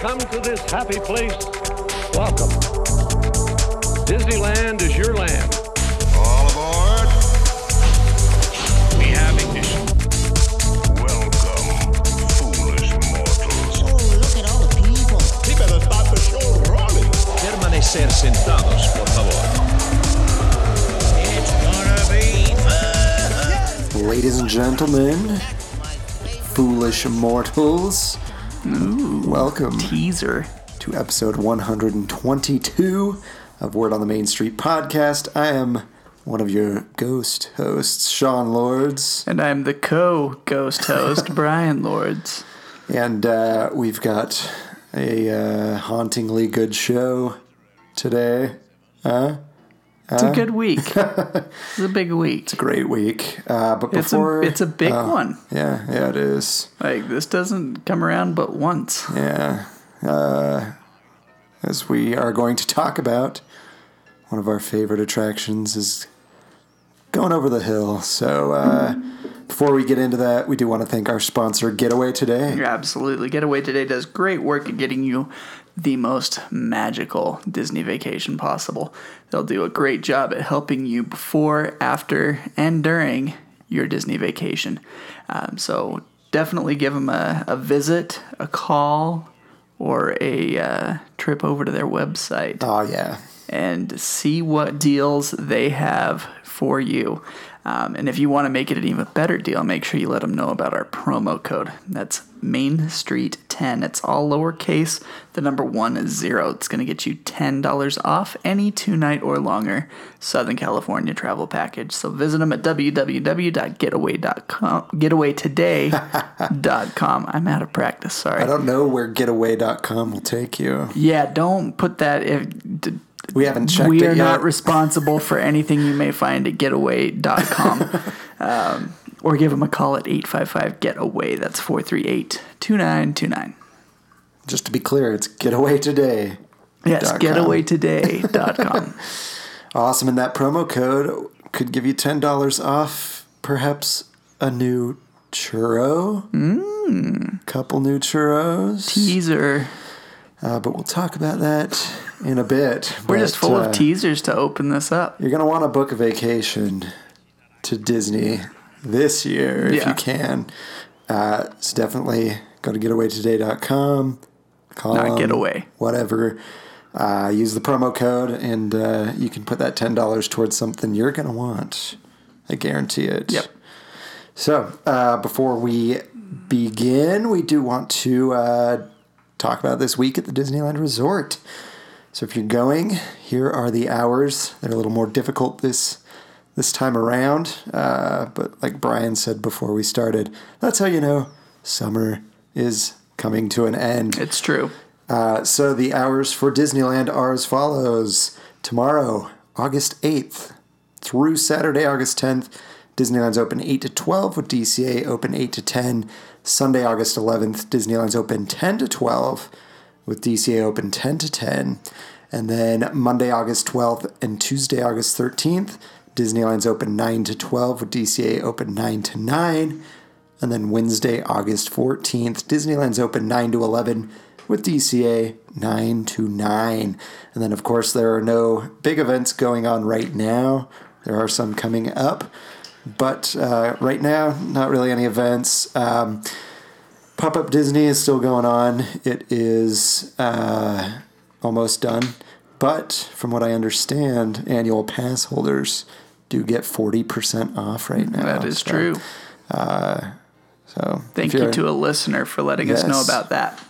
come to this happy place, welcome. Disneyland is your land. All aboard. We have ignition. Welcome, foolish mortals. Oh, look at all the people. He better start the show rolling. Permanecer sentados, por favor. It's gonna be fun. Ladies and gentlemen, foolish mortals, welcome teaser. to episode 122 of Word on the Main Street podcast. I am one of your ghost hosts, Sean Lords, And I'm the co ghost host, Brian Lords. and uh, we've got a uh, hauntingly good show today. It's a good week. It's a big week. It's a great week. Uh, but It's a, before. it's a big Oh, one. Yeah, yeah, it is. Like, this doesn't come around but once. Yeah. Uh, as we are going to talk about, one of our favorite attractions is going over the hill. So uh, before we get into that, we do want to thank our sponsor, Getaway Today. Absolutely. Getaway Today does great work at getting you the most magical Disney vacation possible. They'll do a great job at helping you before, after, and during your Disney vacation. Um, so definitely give them a, a visit, a call, or a uh, trip over to their website Oh, yeah. and see what deals they have for you. Um, and if you want to make it an even better deal, make sure you let them know about our promo code. That's Main Street 10. It's all lowercase. The number one is zero. It's going to get you $10 off any two night or longer Southern California travel package. So visit them at www.getaway.com, getawaytoday.com. I'm out of practice, sorry. I don't know where getaway.com will take you. Yeah, don't put that. If, We haven't checked we it are not responsible for anything you may find at getaway.com. um, or give them a call at 855 getaway. That's 438 2929. Just to be clear, it's Getaway Today. Yes, getawaytoday.com. Awesome. And that promo code could give you $10 off, perhaps a new churro. Mmm. Couple new churros. Teaser. Uh, but we'll talk about that in a bit. We're just full uh, of teasers to open this up. You're going to want to book a vacation to Disney this year if Yeah. you can. Uh, so definitely go to getawaytoday.com. Call Not getaway. Whatever. Uh, use the promo code and uh, you can put that $10 towards something you're going to want. I guarantee it. Yep. So, uh, before we begin, we do want to uh, talk about this week at the Disneyland Resort. So, if you're going, here are the hours. They're a little more difficult this this time around, uh, but like Brian said before we started, that's how you know summer is coming to an end. It's true. Uh, so the hours for Disneyland are as follows. Tomorrow, August 8th through Saturday, August 10th, Disneyland's open 8 to 12 with DCA open 8 to 10. Sunday, August 11th, Disneyland's open 10 to 12 with DCA open 10 to 10. And then Monday, August 12th and Tuesday, August 13th, Disneyland's open 9 to 12 with DCA open 9 to 9. And then Wednesday, August 14th, Disneyland's open 9 to 11 with DCA 9 to 9. And then, of course, there are no big events going on right now. There are some coming up. But uh, right now, not really any events. Um, Pop Up Disney is still going on. It is uh, almost done. But from what I understand, annual pass holders do get 40% off right now. That is So, true. So Thank you to a listener for letting us know about that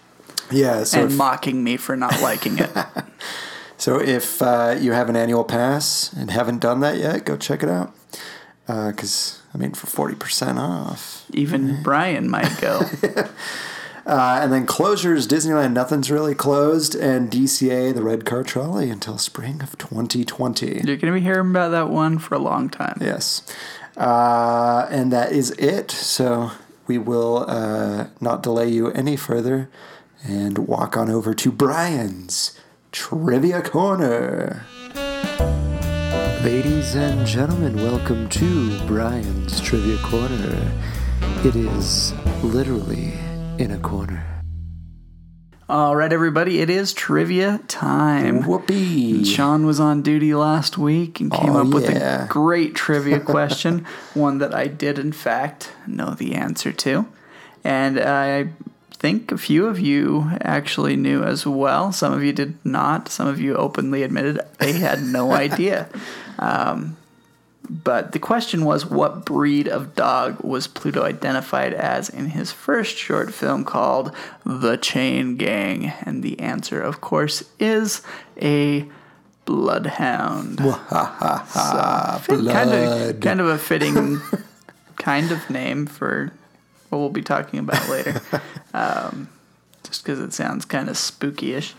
Yeah, so and if, mocking me for not liking it. so if uh, you have an annual pass and haven't done that yet, go check it out. Because I mean, for forty percent off. Even Brian might go. Uh, and then closures: Disneyland, nothing's really closed, and DCA, the Red Car Trolley, until spring of 2020. You're going to be hearing about that one for a long time. Yes, uh, and that is it. So we will uh, not delay you any further, and walk on over to Brian's Trivia Corner. Ladies and gentlemen, welcome to Brian's Trivia Corner. It is literally in a corner. All right, everybody, it is trivia time. Whoopee. Sean was on duty last week and came Oh, up with a great trivia question, one that I did, in fact, know the answer to. And I think a few of you actually knew as well. Some of you did not. Some of you openly admitted they had no idea. Um, but the question was what breed of dog was Pluto identified as in his first short film called The Chain Gang? And the answer, of course, is a bloodhound. so, fit- kind of kind of a fitting kind of name for what we'll be talking about later. Um, just because it sounds kind of spooky-ish.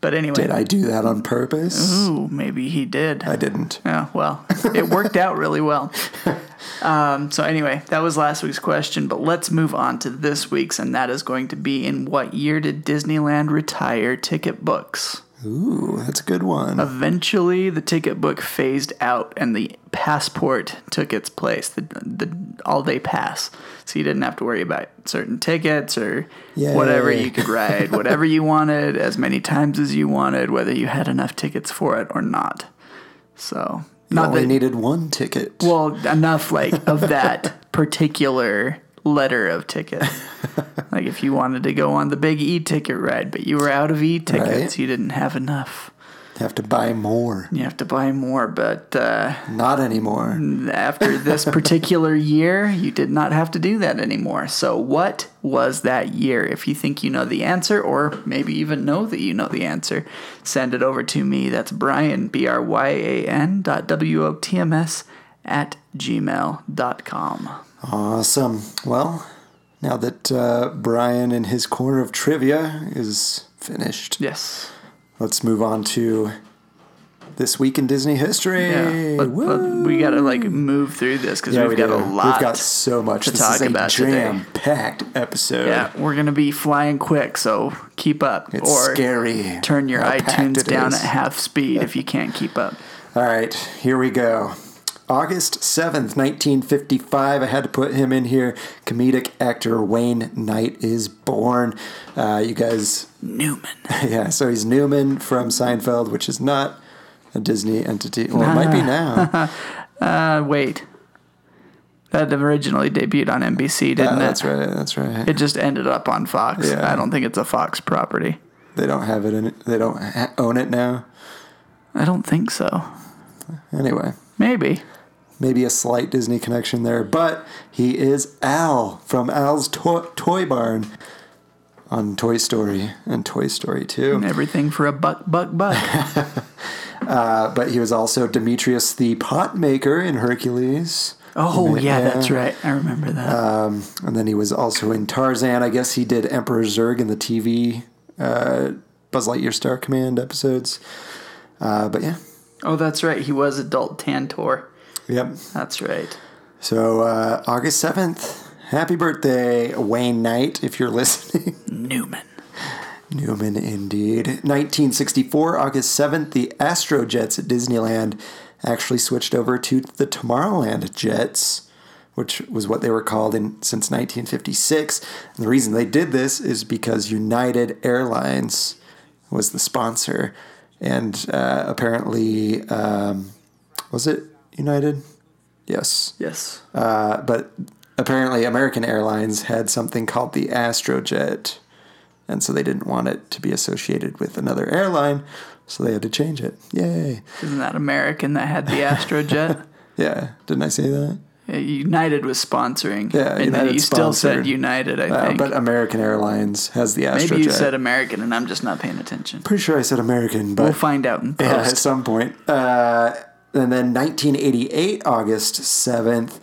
But anyway, Did I do that on purpose? ooh, maybe he did. I didn't. Yeah, well, it worked out really well. Um, so anyway, that was last week's question, but let's move on to this week's, and that is going to be in what year did Disneyland retire ticket books? Ooh, that's a good one. Eventually, the ticket book phased out, and the passport took its place, the the all day pass. So you didn't have to worry about certain tickets or whatever you could ride, whatever you wanted, as many times as you wanted, whether you had enough tickets for it or not. So you not only that needed one ticket. well, enough like of that particular letter of ticket. like if you wanted to go on the big E ticket ride, but you were out of E tickets, Right. you didn't have enough. have to buy more. You have to buy more. But uh, Not anymore. after this particular year, you did not have to do that anymore. So, what was that year? If you think you know the answer, or maybe even know that you know the answer, send it over to me. That's Brian, B R Y A N dot W O T M S at gmail.com. Awesome. Well, now that uh, Brian and his corner of trivia is finished, Yes. let's move on to this week in Disney history. Yeah. But, we got to like move through this because Yeah, we've we got do. a lot. We've got so much to this talk is a about today. jam-packed episode. yeah, we're going to be flying quick, so keep up. It's or scary. turn your iTunes down is. at half speed if you can't keep up. All right, here we go. August 7th, 1955. I had to put him in here. Comedic actor Wayne Knight is born. Uh, you guys, Newman. yeah, so he's Newman from Seinfeld, which is not a Disney entity. Well, it might be now. Uh, wait. That originally debuted on NBC, didn't Yeah, it? that's right. That's right. It just ended up on Fox. Yeah. I don't think it's a Fox property. They don't have it in it. They don't ha- own it now. I don't think so. Anyway, Maybe. Maybe a slight Disney connection there, but he is Al from Al's to- Toy Barn on Toy Story and Toy Story 2. And Everything for a buck, buck, buck. Uh, but he was also Demetrius the pot maker in Hercules. Oh, yeah, Yeah. that's right. I remember that. And then he was also in Tarzan. I guess he did Emperor Zurg in the TV uh, Buzz Lightyear Star Command episodes. Uh, but yeah, oh, that's right. He was adult Tantor. Yep. That's right. So uh, August 7th, happy birthday, Wayne Knight, if you're listening. Newman. Newman, indeed. 1964, August 7th, the Astrojets at Disneyland actually switched over to the Tomorrowland Jets, which was what they were called in since 1956. And the reason they did this is because United Airlines was the sponsor. And uh, apparently, um, was it United? Yes. Yes. Uh, but apparently, American Airlines had something called the Astrojet, and so they didn't want it to be associated with another airline, so they had to change it. Yay! Isn't that American that had the Astrojet? Yeah, didn't I say that? United was sponsoring. Yeah, and United you still said. United, I Uh, think. but American Airlines has the Astrojet. Maybe you said American and I'm just not paying attention. Pretty sure I said American, but We'll find out in post. Yeah, at some point. Uh, and then 1988, August 7th,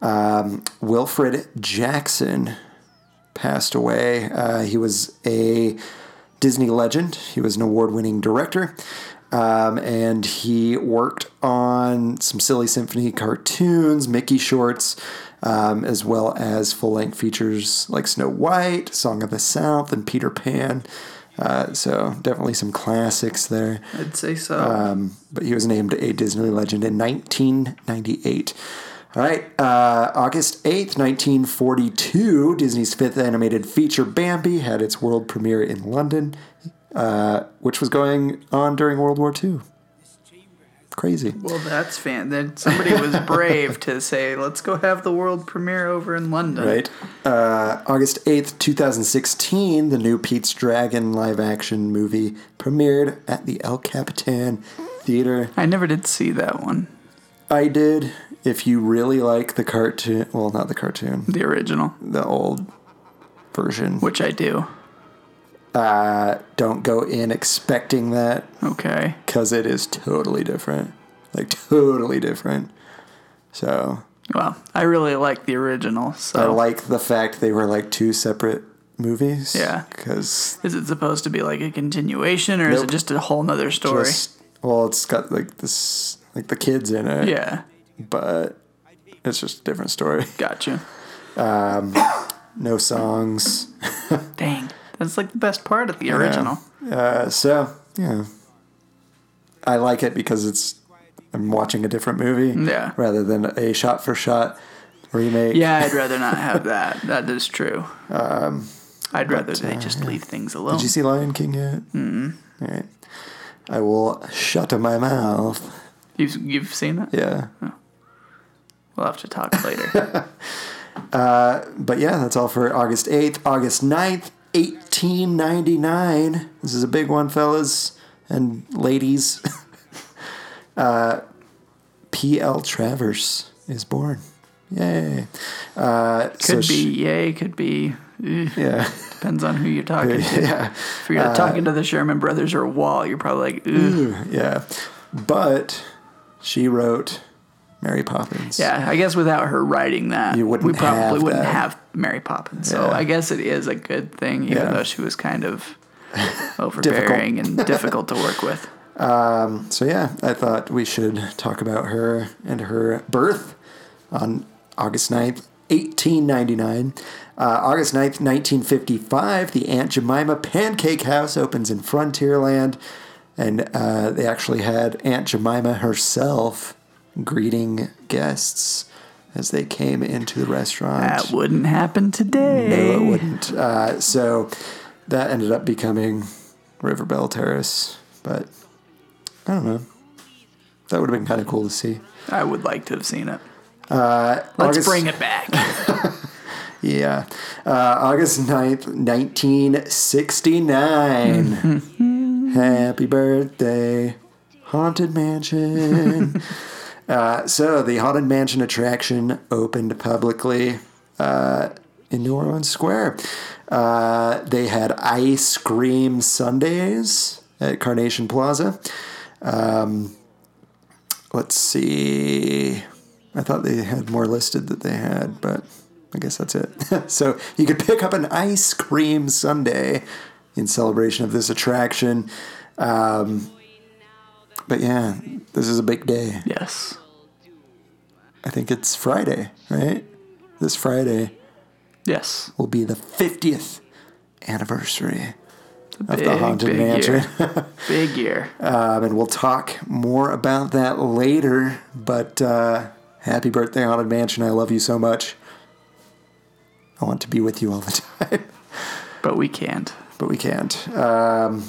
um, Wilfred Jackson passed away. Uh, he was a Disney legend, he was an award winning director. Um, and he worked on some Silly Symphony cartoons, Mickey shorts, um, as well as full length features like Snow White, Song of the South, and Peter Pan. Uh, so definitely some classics there. I'd say so. Um, but he was named a Disney legend in 1998. All right, uh, August 8th, 1942, Disney's fifth animated feature Bambi had its world premiere in London, uh, which was going on during World War II. Crazy. Well, that's fan. Then somebody was brave to say, "Let's go have the world premiere over in London." Right. Uh, August 8th, 2016, the new Pete's Dragon live action movie premiered at the El Capitan Theater. I never did see that one. I did. If you really like the cartoon, well, not the cartoon, The original, the old version, which I do. Uh, don't go in expecting that Okay. because it is totally different. Like, totally different. So, Well, I really like the original. So I So, like the fact they were like two separate movies. Yeah. Because is it supposed to be like a continuation, or is Nope. it just a whole nother story? just, well, it's got like this, like the kids in it. yeah. but it's just a different story. Gotcha. No songs. Dang, that's like the best part of the original. Uh, so yeah, I like it because it's I'm watching a different movie. Yeah. Rather than a shot for shot remake. Yeah, I'd rather not have that. That is true. I'd rather they just leave things alone. Did you see Lion King yet? Mm-hmm. All right. I will shut up my mouth. You've you've seen it? Yeah. We'll have to talk later. But yeah, that's all for August 8th. August 9th, 1899. This is a big one, fellas and ladies. uh, P.L. Travers is born. Yay. Uh, Could sh- be yay, could be. eh, yeah. Depends on who you're talking to. yeah. If you're talking to the Sherman Brothers or Walt, you're probably like, Ugh. Yeah. But she wrote Mary Poppins. yeah. I guess without her writing that, we probably have wouldn't that. have Mary Poppins. So Yeah. I guess it is a good thing, even Yeah. though she was kind of overbearing and difficult to work with. So yeah, I thought we should talk about her and her birth on August 9th, 1899. Uh, August 9th, 1955, the Aunt Jemima Pancake House opens in Frontierland. And uh, they actually had Aunt Jemima herself greeting guests as they came into the restaurant. That wouldn't happen today. No, it wouldn't. Uh, so that ended up becoming River Belle Terrace. But I don't know. That would have been kind of cool to see. I would like to have seen it. Uh, Let's August- bring it back. Yeah. Uh, August 9th, 1969. Happy birthday, Haunted Mansion. uh, so, the Haunted Mansion attraction opened publicly uh, in New Orleans Square. Uh, they had ice cream sundaes at Carnation Plaza. Um, let's see. I thought they had more listed that they had, but I guess that's it. so you could pick up an ice cream sundae in celebration of this attraction. Um, but yeah, this is a big day. yes. I think it's Friday, right? This Friday Yes. will be the 50th anniversary of the Big, Haunted big Mansion. year. Big year. Um, and we'll talk more about that later. But uh, happy birthday, Haunted Mansion. I love you so much. I want to be with you all the time, But we can't. but we can't. Um,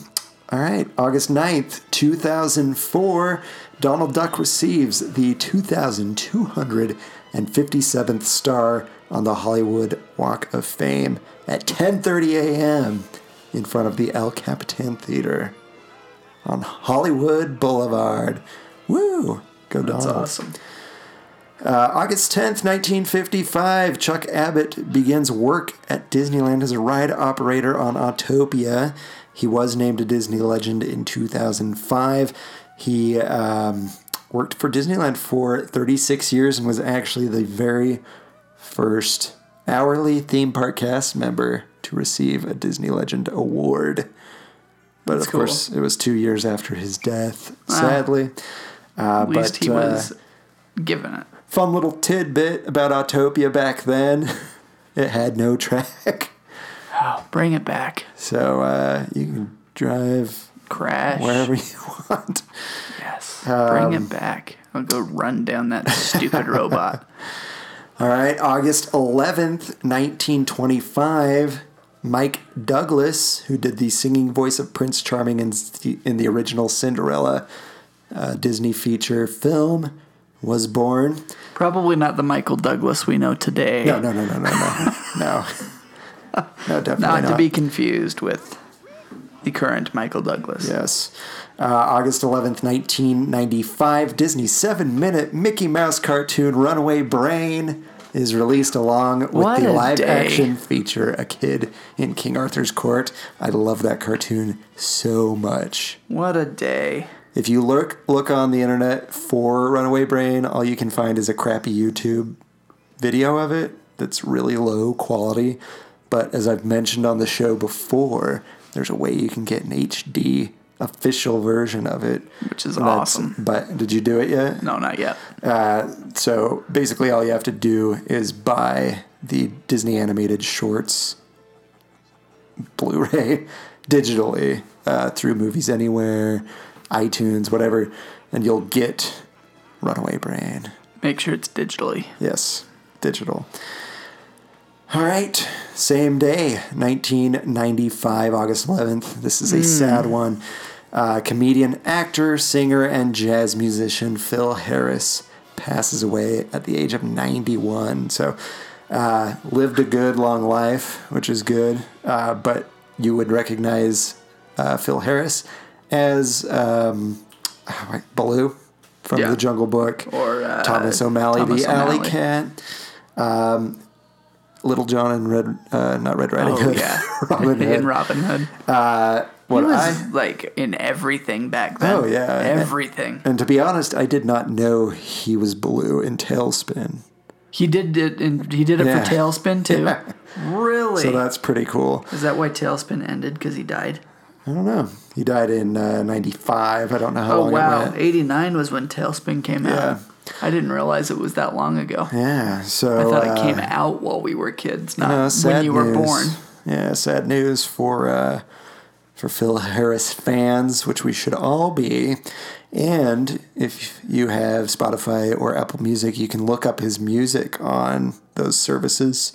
all right, August 9th, 2004, Donald Duck receives the 2,257th star on the Hollywood Walk of Fame at 10:30 a.m. in front of the El Capitan Theater on Hollywood Boulevard. Woo! Go Donald. That's awesome. Uh, August 10th, 1955, Chuck Abbott begins work at Disneyland as a ride operator on Autopia. He was named a Disney legend in 2005. He um, worked for Disneyland for 36 years and was actually the very first hourly theme park cast member to receive a Disney Legend award. But That's of cool. course, it was two years after his death, sadly. Uh, At least but, he uh, was given it. fun little tidbit about Autopia back then. It had no track. Bring it back. So uh, you can drive Crash. wherever you want. Yes. Um, bring it back. I'll go run down that stupid robot. All right, August 11th, 1925, Mike Douglas, who did the singing voice of Prince Charming in, in the original Cinderella uh, Disney feature film, was born. Probably not the Michael Douglas we know today. No, no, no, no, no, no. no. No, definitely not, not. to be confused with the current Michael Douglas. Yes. Uh, August 11th, 1995, Disney's seven minute Mickey Mouse cartoon Runaway Brain is released along with What the live day. action feature A Kid in King Arthur's Court. I love that cartoon so much. What a day. If you look look on the internet for Runaway Brain, all you can find is a crappy YouTube video of it that's really low quality. But as I've mentioned on the show before, there's a way you can get an HD official version of it, Which is awesome. But did you do it yet? No, not yet. Uh, so basically, all you have to do is buy the Disney animated shorts Blu-ray digitally uh, through Movies Anywhere, iTunes, whatever, and you'll get Runaway Brain. Make sure it's digitally. Yes, digital. All right, same day, 1995, August 11th. This is a sad one. Uh, comedian, actor, singer, and jazz musician Phil Harris passes away at the age of 91. So, uh, lived a good, long life, which is good. Uh, but you would recognize uh, Phil Harris as um, Baloo from Yeah. the Jungle Book, Or, uh, Thomas O'Malley, Thomas the Alley Cat, um, Little John and Red, uh, not Red Riding Oh, Hood, yeah. Robin Hood. in Robin Hood. What he was I like in everything back then. Oh, yeah. Everything. and to be honest, I did not know he was Baloo in Tailspin. He did it and he did it Yeah. for Tailspin too. Yeah. Really? So that's pretty cool. Is that why Tailspin ended? Because he died? I don't know. He died in uh, '95. I don't know how Oh long it wow. Eighty nine was when Tailspin came Yeah. out. I didn't realize it was that long ago. Yeah. So I thought uh, it came out while we were kids, not No, when you were news. born. Yeah, sad news for uh, for Phil Harris fans, which we should all be. And if you have Spotify or Apple Music, you can look up his music on those services.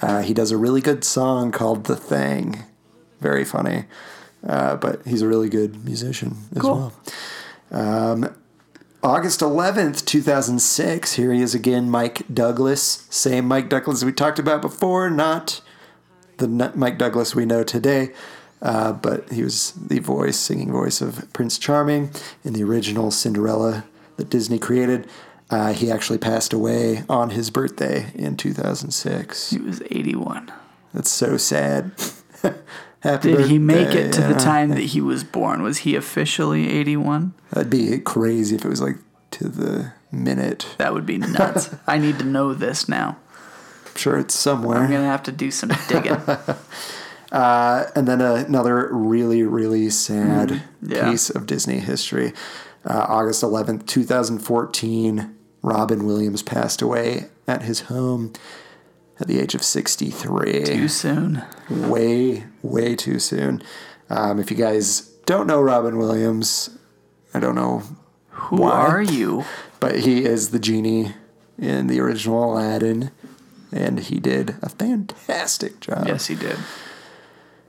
Uh, he does a really good song called "The Thing," very funny. Uh, but he's a really good musician as well. Cool. well. August 11th, 2006. Here he is again, Mike Douglas. Same Mike Douglas we talked about before, not the Mike Douglas we know today, uh, but he was the voice, singing voice of Prince Charming in the original Cinderella that Disney created. Uh, he actually passed away on his birthday in 2006. He was eighty one. That's so sad. Happy Did he make it to the time that he was born? Was he officially eighty one? That'd be crazy if it was like to the minute. That would be nuts. I need to know this now. I'm sure it's somewhere. I'm gonna have to do some digging. and then another really, really sad Mm, yeah. piece of Disney history. Uh, August 11th, 2014, Robin Williams passed away at his home at the age of 63. Too soon. Way, way too soon. Um, if you guys don't know Robin Williams, I don't know, Who Why? are you? but he is the genie in the original Aladdin, and he did a fantastic job. Yes, he did.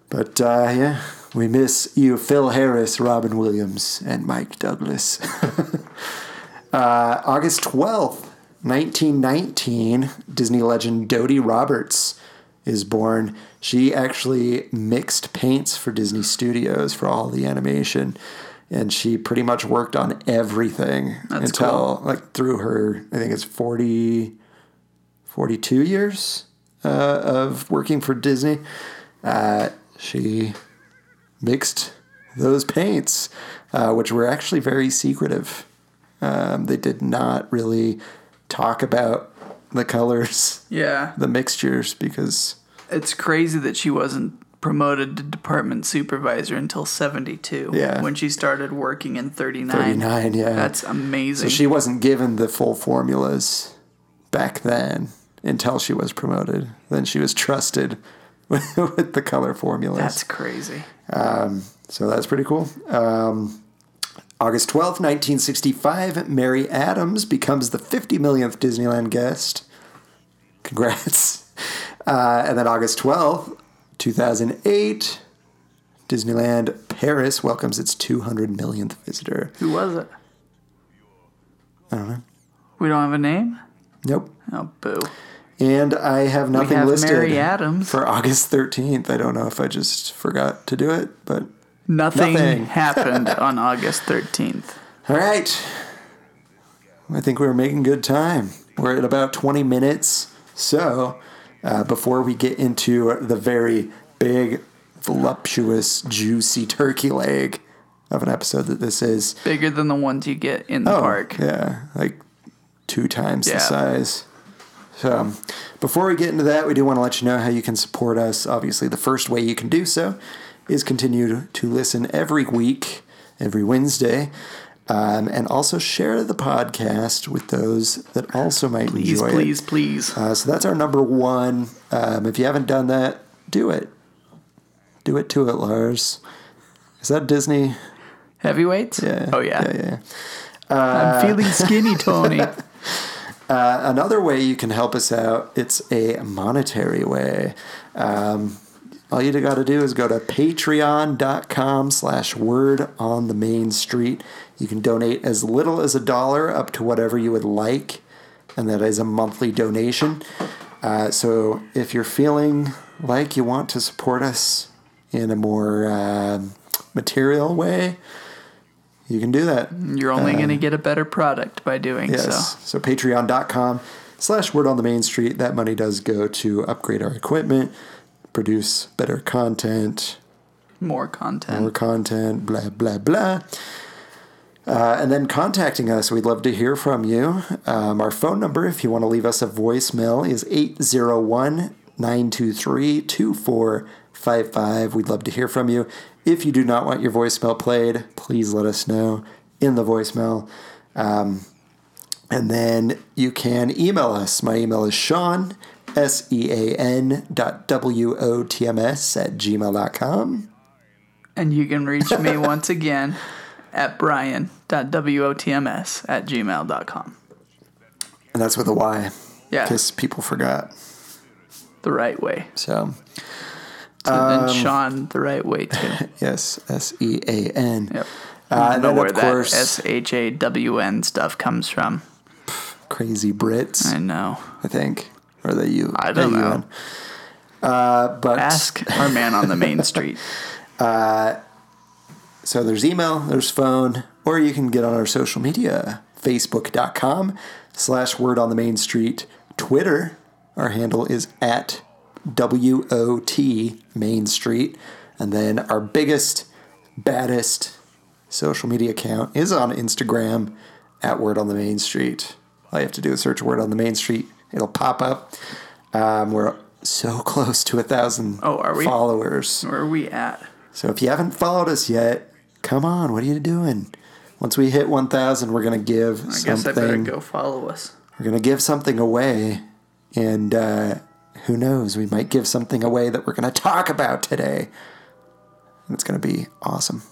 But uh, yeah, we miss you, Phil Harris, Robin Williams, and Mike Douglas. uh, August 12th, 1919, Disney legend Dodie Roberts is born. She actually mixed paints for Disney Studios for all the animation. And she pretty much worked on everything That's until, like, through her, I think it's 40, 42 years uh, of working for Disney. Uh, she mixed those paints, uh, which were actually very secretive. Um, they did not really talk about the colors, Yeah. the mixtures, because It's crazy that she wasn't promoted to department supervisor until 72. Yeah. When she started working in 39. 39, yeah. That's amazing. so she wasn't given the full formulas back then until she was promoted. Then she was trusted with, with the color formulas. That's crazy. So that's pretty cool. Um, August 12th, 1965, Mary Adams becomes the 50 millionth Disneyland guest. Congrats. Uh, and then August 12th, 2008, Disneyland Paris welcomes its 200 millionth visitor. Who was it? I don't know. We don't have a name? Nope. Oh, boo. And I have nothing have listed Mary Adams. for August 13th. I don't know if I just forgot to do it, but Nothing, Nothing. happened on August 13th. all right. I think we're making good time. We're at about 20 minutes. So, uh, before we get into the very big, voluptuous, juicy turkey leg of an episode that this is, Bigger than the ones you get in the park. Oh, Yeah, like two times Yeah. the size. So, um, before we get into that, we do want to let you know how you can support us. Obviously, the first way you can do so is continue to listen every week, every Wednesday, um, and also share the podcast with those that also might Please, enjoy please, it. please. Uh, so that's our number one. Um, if you haven't done that, do it. Do it to it, Lars. Is that Disney? Heavyweights? Yeah. Oh, yeah. Yeah, yeah. I'm feeling skinny, Tony. another way you can help us out it's a monetary way um, all you got to do is go to patreon.com slash word on the main street you can donate as little as a dollar up to whatever you would like and that is a monthly donation uh, so if you're feeling like you want to support us in a more um material way you can do that You're only going to get a better product by doing Um, Yes. so. So, patreon.com slash word on the main street. That money does go to upgrade our equipment, produce better content, More content. more content, blah, blah, blah. Uh, and then contacting us, we'd love to hear from you. Um, our phone number, if you want to leave us a voicemail, is 801 923 2455. We'd love to hear from you. If you do not want your voicemail played, please let us know in the voicemail. Um, and then you can email us. My email is Sean, S E A N dot W O T M S at gmail.com. And you can reach me once again at brian dot W-O-T-M-S at gmail.com. And that's with a Y, Yeah, because people forgot. the right way. So, So Um, then Sean, the right way too. yes, S E A N. Yep. Uh, I know where of that course, S H A W N stuff comes from. crazy Brits, I know. I think. Or you i don't know. Uh, but Ask our man on the main street. So there's email, there's phone, or you can get on our social media, facebook.com slash word on the main street. Twitter, our handle is at WOT Main Street. And then our biggest, baddest social media account is on Instagram at Word on the Main Street. All you have to do is search Word on the Main Street. It'll pop up. Um, we're so close to a thousand Oh, are we? followers. Where are we at? So if you haven't followed us yet, come on, what are you doing? Once we hit 1,000, we're going to give something. I guess I better go follow us. We're going to give something away, and uh, who knows? We might give something away that we're going to talk about today, and it's going to be awesome.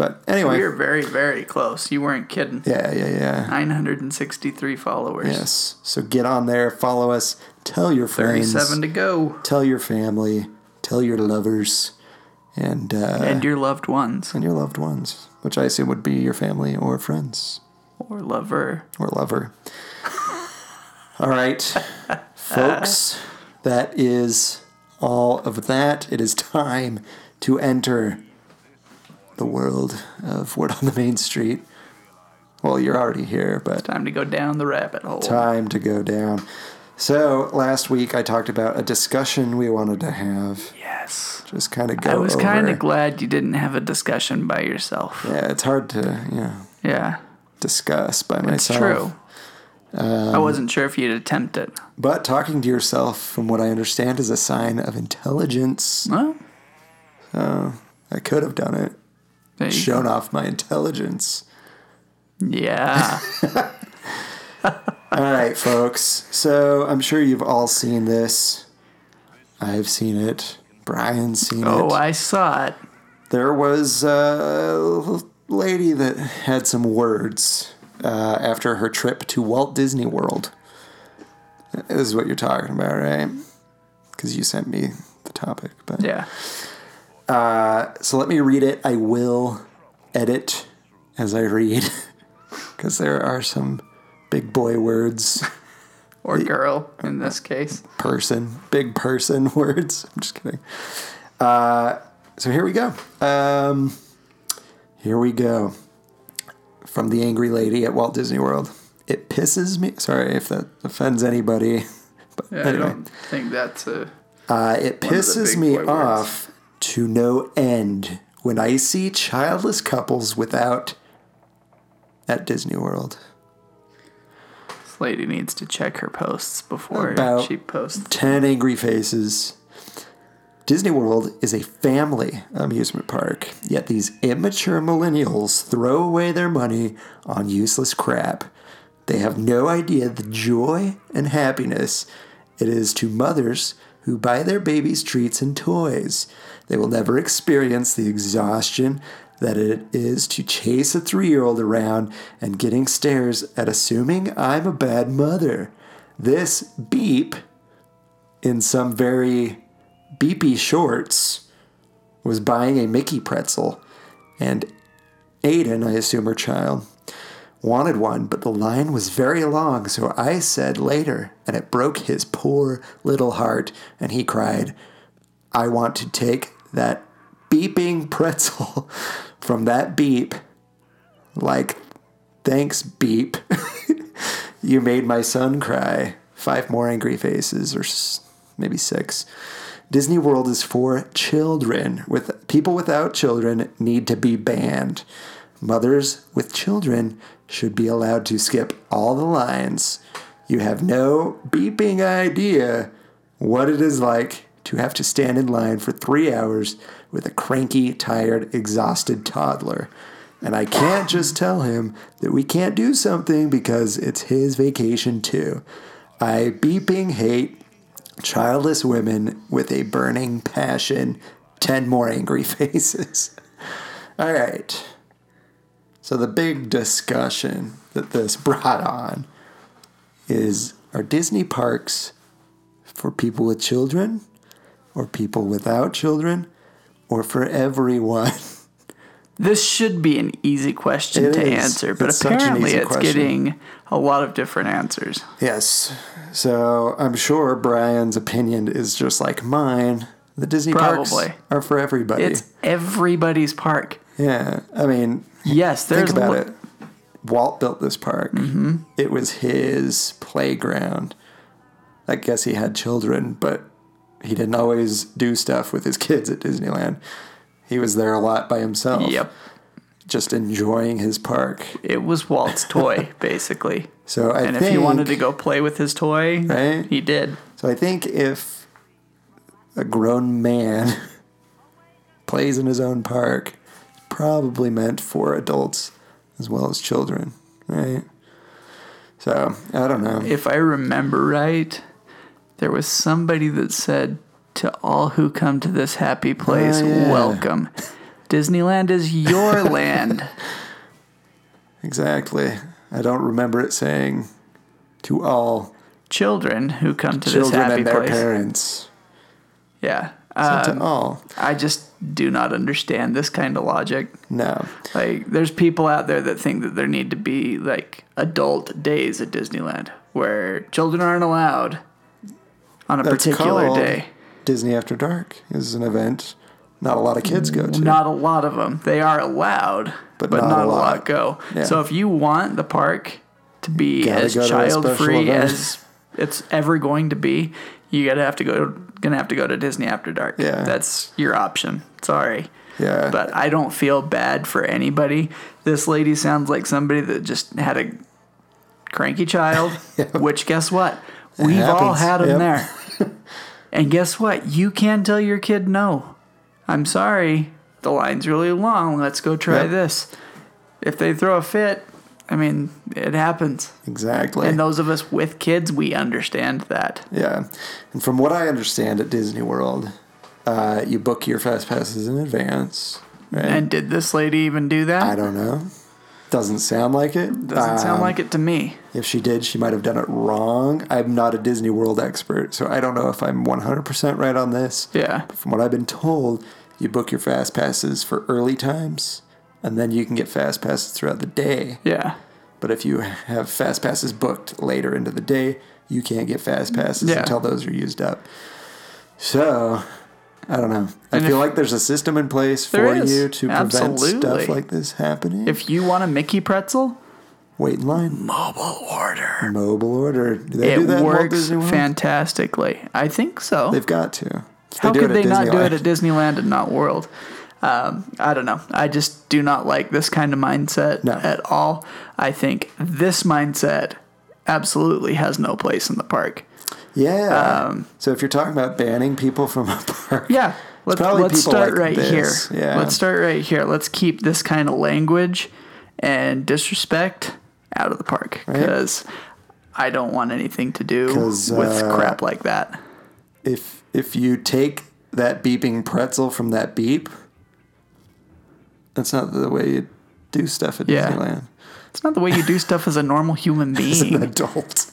But anyway, We are very, very close. You weren't kidding. yeah, yeah, yeah. 963 followers. Yes. So get on there, follow us, tell your friends, 37 to go. tell your family, tell your lovers, and uh, And your loved ones. and your loved ones, which I assume would be your family or friends. Or lover. or lover. all right, folks, that is all of that. It is time to enter the world of Word on the Main Street. Well, you're already here, but Time to go down the rabbit hole. time to go down. So, last week I talked about a discussion we wanted to have. Yes. Just kind of go I was kind of glad you didn't have a discussion by yourself. Yeah, it's hard to, you know, Yeah. discuss by It's myself. true. Um, I wasn't sure if you'd attempt it. But talking to yourself, from what I understand, is a sign of intelligence. Well, I could have done it, shown off my intelligence. Yeah. All right, folks. So I'm sure you've all seen this. I've seen it. Brian's seen oh, it. Oh, I saw it. there was a lady that had some words uh, after her trip to Walt Disney World. This is what you're talking about, right? Because you sent me the topic. But Yeah. So let me read it. I will edit as I read because there are some big boy words, Or girl in this case. person, big person words. I'm just kidding. Uh, so here we go. Um, here we go. From the angry lady at Walt Disney World. It pisses me. Sorry if that offends anybody. But Yeah, anyway. I don't think that's a. Uh, it One of the pisses me off to no end when I see childless couples without at Disney World. This lady needs to check her posts before About she posts. 10 angry faces. Disney World is a family amusement park, yet these immature millennials throw away their money on useless crap. They have no idea the joy and happiness it is to mothers who buy their babies treats and toys. They will never experience the exhaustion that it is to chase a three year old around and getting stares at assuming I'm a bad mother. This beep in some very beepy shorts was buying a Mickey pretzel, and Aiden, I assume her child, wanted one, but the line was very long, so I said later, and it broke his poor little heart, and he cried, I want to take that beeping pretzel from that beep, like, thanks, beep. you made my son cry. Five more angry faces, or maybe six. Disney World is for children. With people without children need to be banned. Mothers with children should be allowed to skip all the lines. You have no beeping idea what it is like to have to stand in line for three hours with a cranky, tired, exhausted toddler. And I can't just tell him that we can't do something because it's his vacation too. I beeping hate childless women with a burning passion. 10 more angry faces. All right. So, the big discussion that this brought on is are Disney parks for people with children or people without children or for everyone? This should be an easy question It to is. answer, but It's apparently it's question. getting a lot of different answers. yes. So, I'm sure Brian's opinion is just like mine. The Disney parks are for everybody. It's everybody's park. yeah. I mean, Yes, there's think about lo- it. Walt built this park. Mm-hmm. It was his playground. I guess he had children, but he didn't always do stuff with his kids at Disneyland. He was there a lot by himself. Yep. Just enjoying his park. It was Walt's toy, basically. So I and think if he wanted to go play with his toy, Right. he did. So I think if a grown man plays in his own park, probably meant for adults as well as children, right? So I don't know. If I remember right, there was somebody that said to all who come to this happy place, Oh, yeah. welcome. Disneyland is your land. Exactly. I don't remember it saying to all Children who come to this children happy and their place. parents. Yeah. So to Um, all. I just do not understand this kind of logic. No. Like, there's people out there that think that there need to be like adult days at Disneyland where children aren't allowed on a That's particular day. Disney After Dark is an event not a lot of kids go to. Not a lot of them. They are allowed, But but, not not, a lot. lot. go. Yeah. So if you want the park to be as child free as it's ever going to be, you gotta have to go. Gonna have to go to Disney After Dark. Yeah. that's your option. Sorry. Yeah. But I don't feel bad for anybody. This lady sounds like somebody that just had a cranky child, which guess what? We've all had them Yep. there. and guess what? You can tell your kid no. I'm sorry. The line's really long. Let's go try Yep. this. If they throw a fit, I mean, it happens. exactly. And those of us with kids, we understand that. Yeah. And from what I understand at Disney World, uh, you book your fast passes in advance. Right? And did this lady even do that? I don't know. Doesn't sound like it. Doesn't sound Um, like it to me. If she did, she might have done it wrong. I'm not a Disney World expert, so I don't know if I'm 100% right on this. Yeah. But from what I've been told, you book your fast passes for early times, and then you can get fast passes throughout the day. Yeah. But if you have fast passes booked later into the day, you can't get fast passes Yeah. until those are used up. So, I don't know. I And feel like there's a system in place for is. you to prevent Absolutely. stuff like this happening. If you want a Mickey pretzel, Wait in line. mobile order. Mobile order. Do they It do that works fantastically. I think so. They've got to. How could they not do it at Disneyland and not World? Um, I don't know. I just do not like this kind of mindset No. at all. I think this mindset absolutely has no place in the park. Yeah. so if you're talking about banning people from a park, Um, Yeah. Let's, probably let's start like right this. here. Yeah. Let's start right here. Let's keep this kind of language and disrespect out of the park Right. because I don't want anything to do with uh, crap like that. if if you take that beeping pretzel from that beep, that's not the way you do stuff at Yeah. Disneyland. It's not the way you do stuff as a normal human being. As an adult.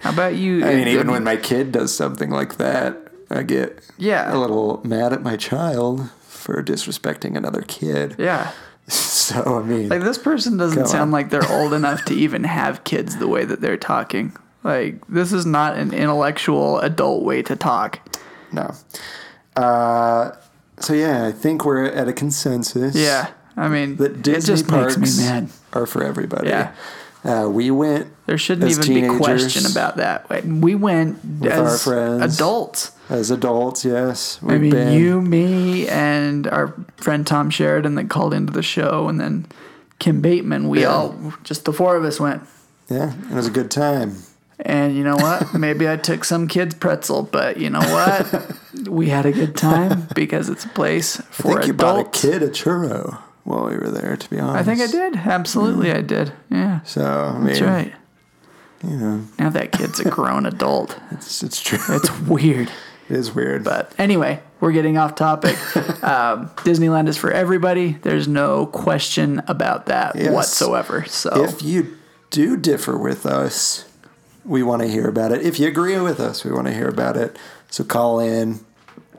How about you? I mean, even when my kid does something like that, I get Yeah. a little mad at my child for disrespecting another kid. yeah. So I mean, Like this person doesn't sound on. like they're old enough to even have kids the way that they're talking. Like this is not an intellectual adult way to talk. no. Uh, so yeah, I think we're at a consensus. Yeah. I mean, that it Disney just parks makes me mad. are for everybody. Yeah. Uh, we went There shouldn't as even be question about that. We went With our as friends. adults. as adults. Yes, I mean, been- you, me, and our friend Tom Sheridan that called into the show, and then Kim Bateman. We Yeah. all, just the four of us went. Yeah, it was a good time. And you know what? Maybe I took some kid's pretzel, but you know what? we had a good time because it's a place I for adults. you bought a kid a churro while we were there. To be honest, I think I did. Absolutely, I did. Yeah, So I mean, that's right. You know, Now that kid's a grown adult. it's it's true. It's weird. it is weird, But anyway, we're getting off topic. Um, Disneyland is for everybody. There's no question about that Yes. whatsoever. So if you do differ with us, we want to hear about it. If you agree with us, we want to hear about it. So call in,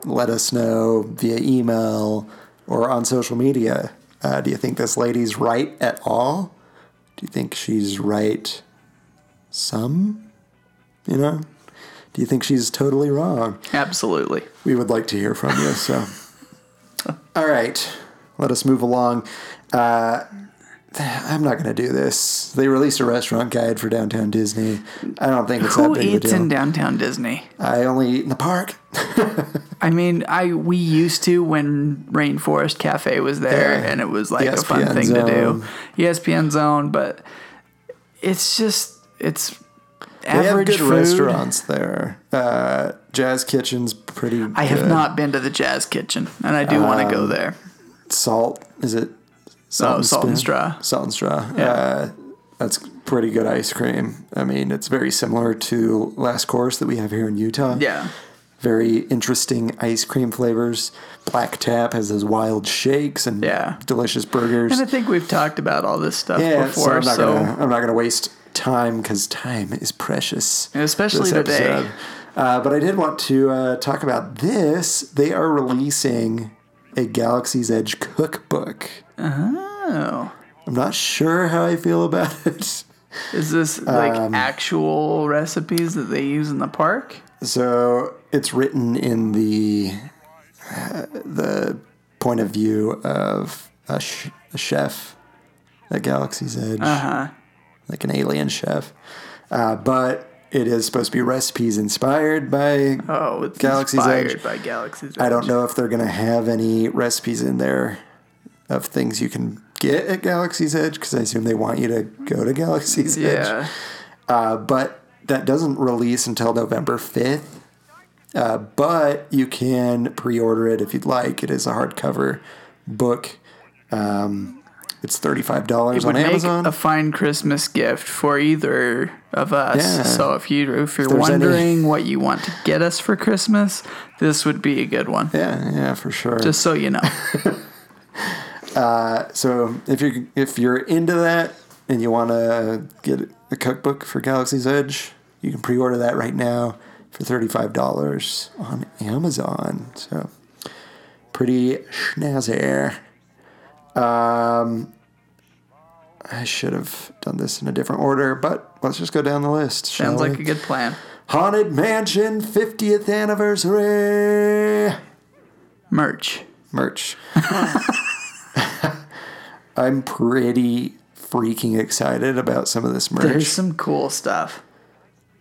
let us know via email or on social media. Uh, do you think this lady's right at all? Do you think she's right some? You know? Do you think she's totally wrong? absolutely. we would like to hear from you. So, all right, let us move along. Uh, I'm not going to do this. They released a restaurant guide for downtown Disney. I don't think it's Who that big of a eats deal. in downtown Disney? I only eat in the park. I mean, I we used to when Rainforest Cafe was there, Yeah. and it was like a fun ESPN thing to do. ESPN Zone, but it's just it's They have average good food. restaurants there. Uh, Jazz Kitchen's pretty. I have not been to the Jazz Kitchen, and I do want to go Um, there. Salt. Is it? Oh, Salt and Straw. Salt and straw. Yeah. Uh, that's pretty good ice cream. I mean, it's very similar to Last Course that we have here in Utah. Yeah, very interesting ice cream flavors. Black Tap has those wild shakes and Yeah. delicious burgers. and I think we've talked about all this stuff yeah, before. so I'm not so gonna I'm not gonna waste time because time is precious, Especially today. Uh, but I did want to uh, talk about this. They are releasing a Galaxy's Edge cookbook. oh, I'm not sure how I feel about it. is this like Um, actual recipes that they use in the park? So it's written in the uh, the point of view of a, sh- a chef at Galaxy's Edge, Uh huh. Like an alien chef. Uh, but it is supposed to be recipes inspired by. Oh, it's Galaxy's inspired Edge. by Galaxy's Edge. I don't know if they're going to have any recipes in there of things you can get at Galaxy's Edge because I assume they want you to go to Galaxy's Edge. Yeah. Uh, but that doesn't release until November 5th. Uh, but you can pre order it if you'd like. It is a hardcover book. Um, it's $35 on make Amazon. a fine Christmas gift for either of us. Yeah. So if you if you're any- wondering what you want to get us for Christmas, this would be a good one. yeah, yeah, for sure. Just so you know. uh, so if you if you're into that and you want to get a cookbook for Galaxy's Edge, you can pre-order that right now for thirty five dollars on Amazon. So pretty schnazzy. Um, I should have done this in a different order, but let's just go down the list. Sounds like we? a good plan. Haunted Mansion 50th anniversary Merch. merch. I'm pretty freaking excited about some of this merch. There's some cool stuff.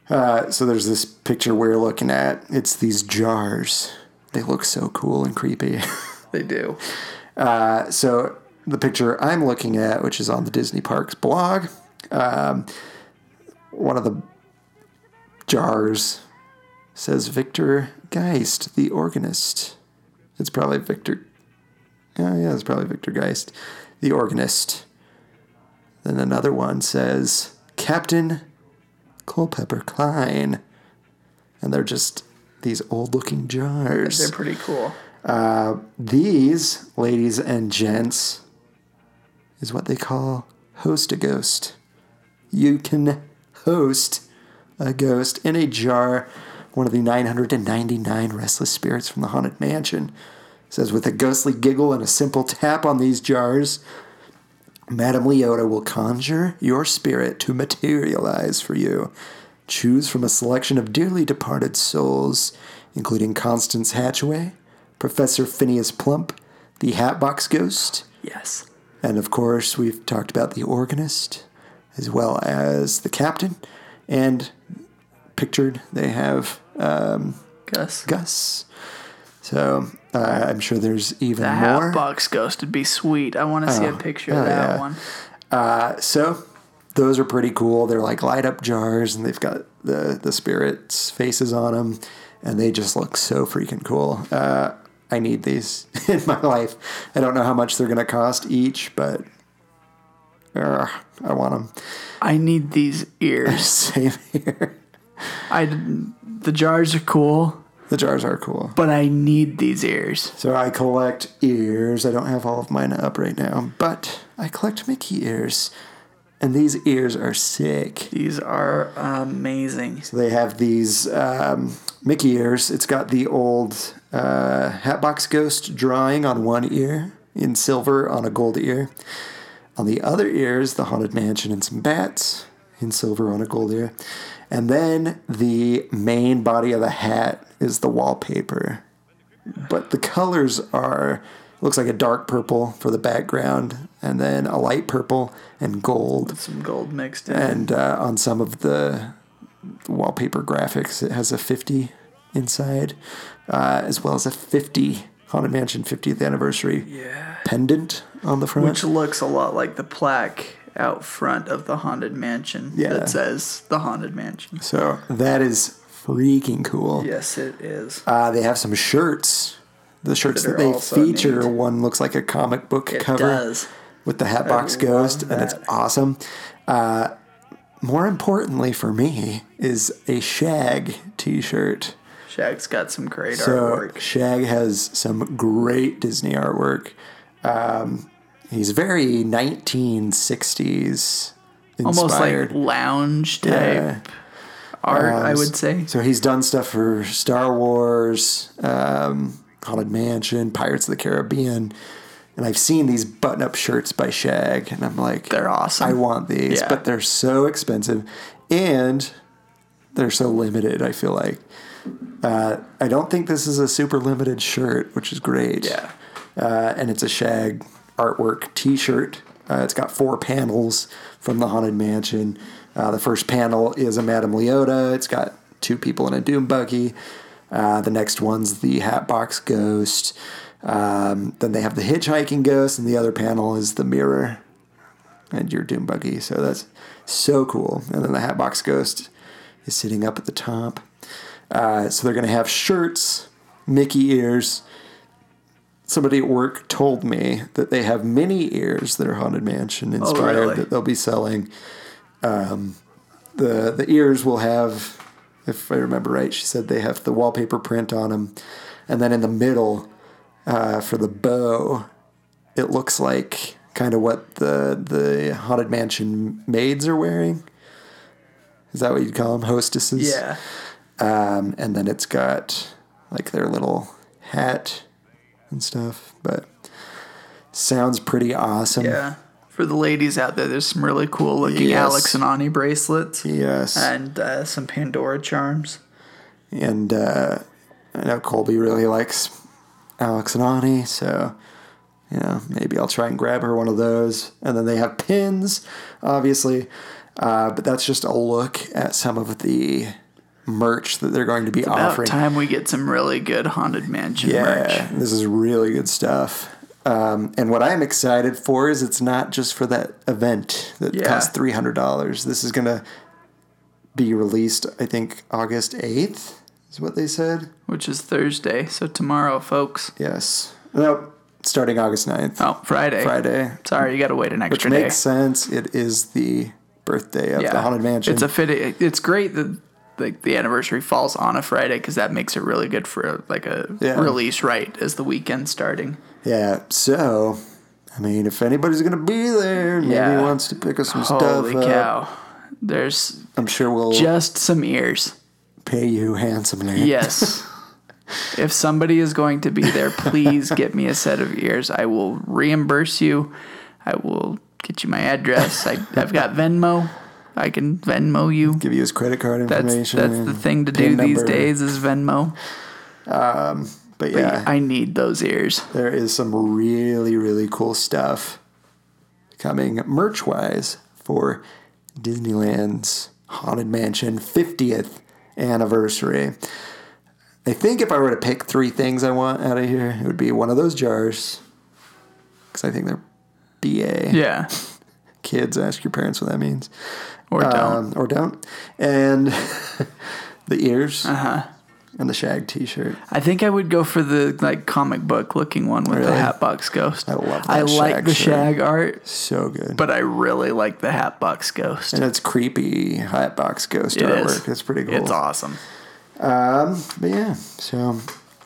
Uh, so there's this picture we're looking at. It's these jars. They look so cool and creepy. They do. Uh, so the picture I'm looking at, which is on the Disney Parks blog, um, one of the jars says Victor Geist, the organist. It's probably Victor. Yeah, yeah, it's probably Victor Geist, the organist. Then another one says Captain Culpepper Clyne, and they're just these old-looking jars. They're pretty cool. These, ladies and gents, is what they call host a ghost. You can host a ghost in a jar, one of the 999 restless spirits from the Haunted Mansion. Says, with a ghostly giggle and a simple tap on these jars, Madame Leota will conjure your spirit to materialize for you. Choose from a selection of dearly departed souls, including Constance Hatchaway, Professor Phineas Plump, the Hatbox Ghost, Yes. And of course, we've talked about the organist, as well as the captain, and pictured they have um, Gus. Gus. So uh, I'm sure there's even The more. Hatbox Ghost would be sweet. I want to see a picture hell of that yeah. one. Uh, so those are pretty cool. They're like light up jars, and they've got the the spirits' faces on them, and they just look so freaking cool. Uh, I need these in my life. I don't know how much they're gonna cost each, but uh, I want them. I need these ears. Same here. I the jars are cool, The jars are cool. but I need these ears. So I collect ears. I don't have all of mine up right now, but I collect Mickey ears, and these ears are sick. These are amazing. So they have these um, Mickey ears. It's got the old uh, Hatbox Ghost drawing on one ear in silver on a gold ear. On the other ears, the Haunted Mansion and some bats in silver on a gold ear. And then the main body of the hat is the wallpaper. But the colors are looks like a dark purple for the background, and then a light purple and gold. Some gold mixed in. And uh, on some of the wallpaper graphics, it has a 50 inside, uh, as well as a 50 Haunted Mansion 50th anniversary pendant on the front. which looks a lot like the plaque out front of the haunted mansion Yeah. that says the haunted mansion. so that is freaking cool. Yes, it is. Uh, they have some shirts. The shirts That that, they feature, neat. one looks like a comic book It cover does. with the Hatbox I Ghost, and it's awesome. Uh, more importantly for me is a Shag T-shirt. Shag's got some great So artwork. Shag has some great Disney artwork. Um, he's very 1960s Almost like lounge type Yeah. art, Um, I would say. So he's done stuff for Star Wars, um, Haunted Mansion, Pirates of the Caribbean, and I've seen these button-up shirts by Shag, and I'm like, They're awesome. I want these, Yeah. but they're so expensive, and they're so limited. I feel like uh, I don't think this is a super limited shirt, which is great. Yeah. uh, and it's a Shag artwork T-shirt. Uh, it's got four panels from the Haunted Mansion. Uh, the first panel is a Madame Leota. It's got two people in a doom buggy. Uh, the next one's the Hatbox Ghost. Um, then they have the hitchhiking ghost, and the other panel is the mirror and your doom buggy. So that's so cool. And then the Hatbox Ghost is sitting up at the top. Uh, so they're going to have shirts, Mickey ears. Somebody at work told me that they have mini ears that are Haunted Mansion inspired really? that they'll be selling. Um, the the ears will have, if I remember right, she said they have the wallpaper print on them, and then in the middle, uh, for the bow, it looks like kind of what the the haunted mansion maids are wearing. Is that what you'd call them? Hostesses. Yeah. Um, and then it's got like their little hat and stuff. But sounds pretty awesome. Yeah. For the ladies out there, there's some really cool looking Yes. Alex and Ani bracelets Yes. and uh, some Pandora charms. and uh, I know Colby really likes Alex and Ani, so you know maybe I'll try and grab her one of those. And then they have pins, obviously, uh, but that's just a look at some of the merch that they're going to be About offering. time we get some really good Haunted Mansion Yeah, merch. this is really good stuff. Um, and what I'm excited for is it's not just for that event that Yeah. costs three hundred dollars. This is gonna be released, I think, August eighth is what they said. Which is Thursday, so tomorrow, folks. Yes. No, starting August 9th. Oh, Friday. Friday. Sorry, you got to wait an Which extra day. makes sense. It is the birthday of the Haunted Mansion. It's a fit. It's great that like the anniversary falls on a Friday because that makes it really good for like a Yeah. release right as the weekend starting. yeah. So, I mean, if anybody's to be there, maybe Yeah. wants to pick us some stuff Holy up, cow! There's I'm sure we'll just some ears. pay you handsomely. Yes. if somebody is going to be there, please get me a set of ears. I will reimburse you. I will get you my address. I, I've got Venmo. I can Venmo you. Give you his credit card That's information. that's the thing to do these days is Venmo. Um, but But yeah, I need those ears. there is some really, really cool stuff coming merch wise for Disneyland's Haunted Mansion 50th anniversary. I think if I were to pick three things I want out of here, it would be one of those jars. Because I think they're BA. Yeah. Kids, ask your parents what that means. Or don't. Um, or don't. And the ears. Uh-huh. And the shag t shirt. I think I would go for the like comic book looking one with the Hatbox Ghost. I love That I like Shag the shirt. shag art, So good. but I really like the Hatbox Ghost. and it's creepy Hatbox Ghost It artwork. is. It's pretty cool. It's awesome. But yeah, so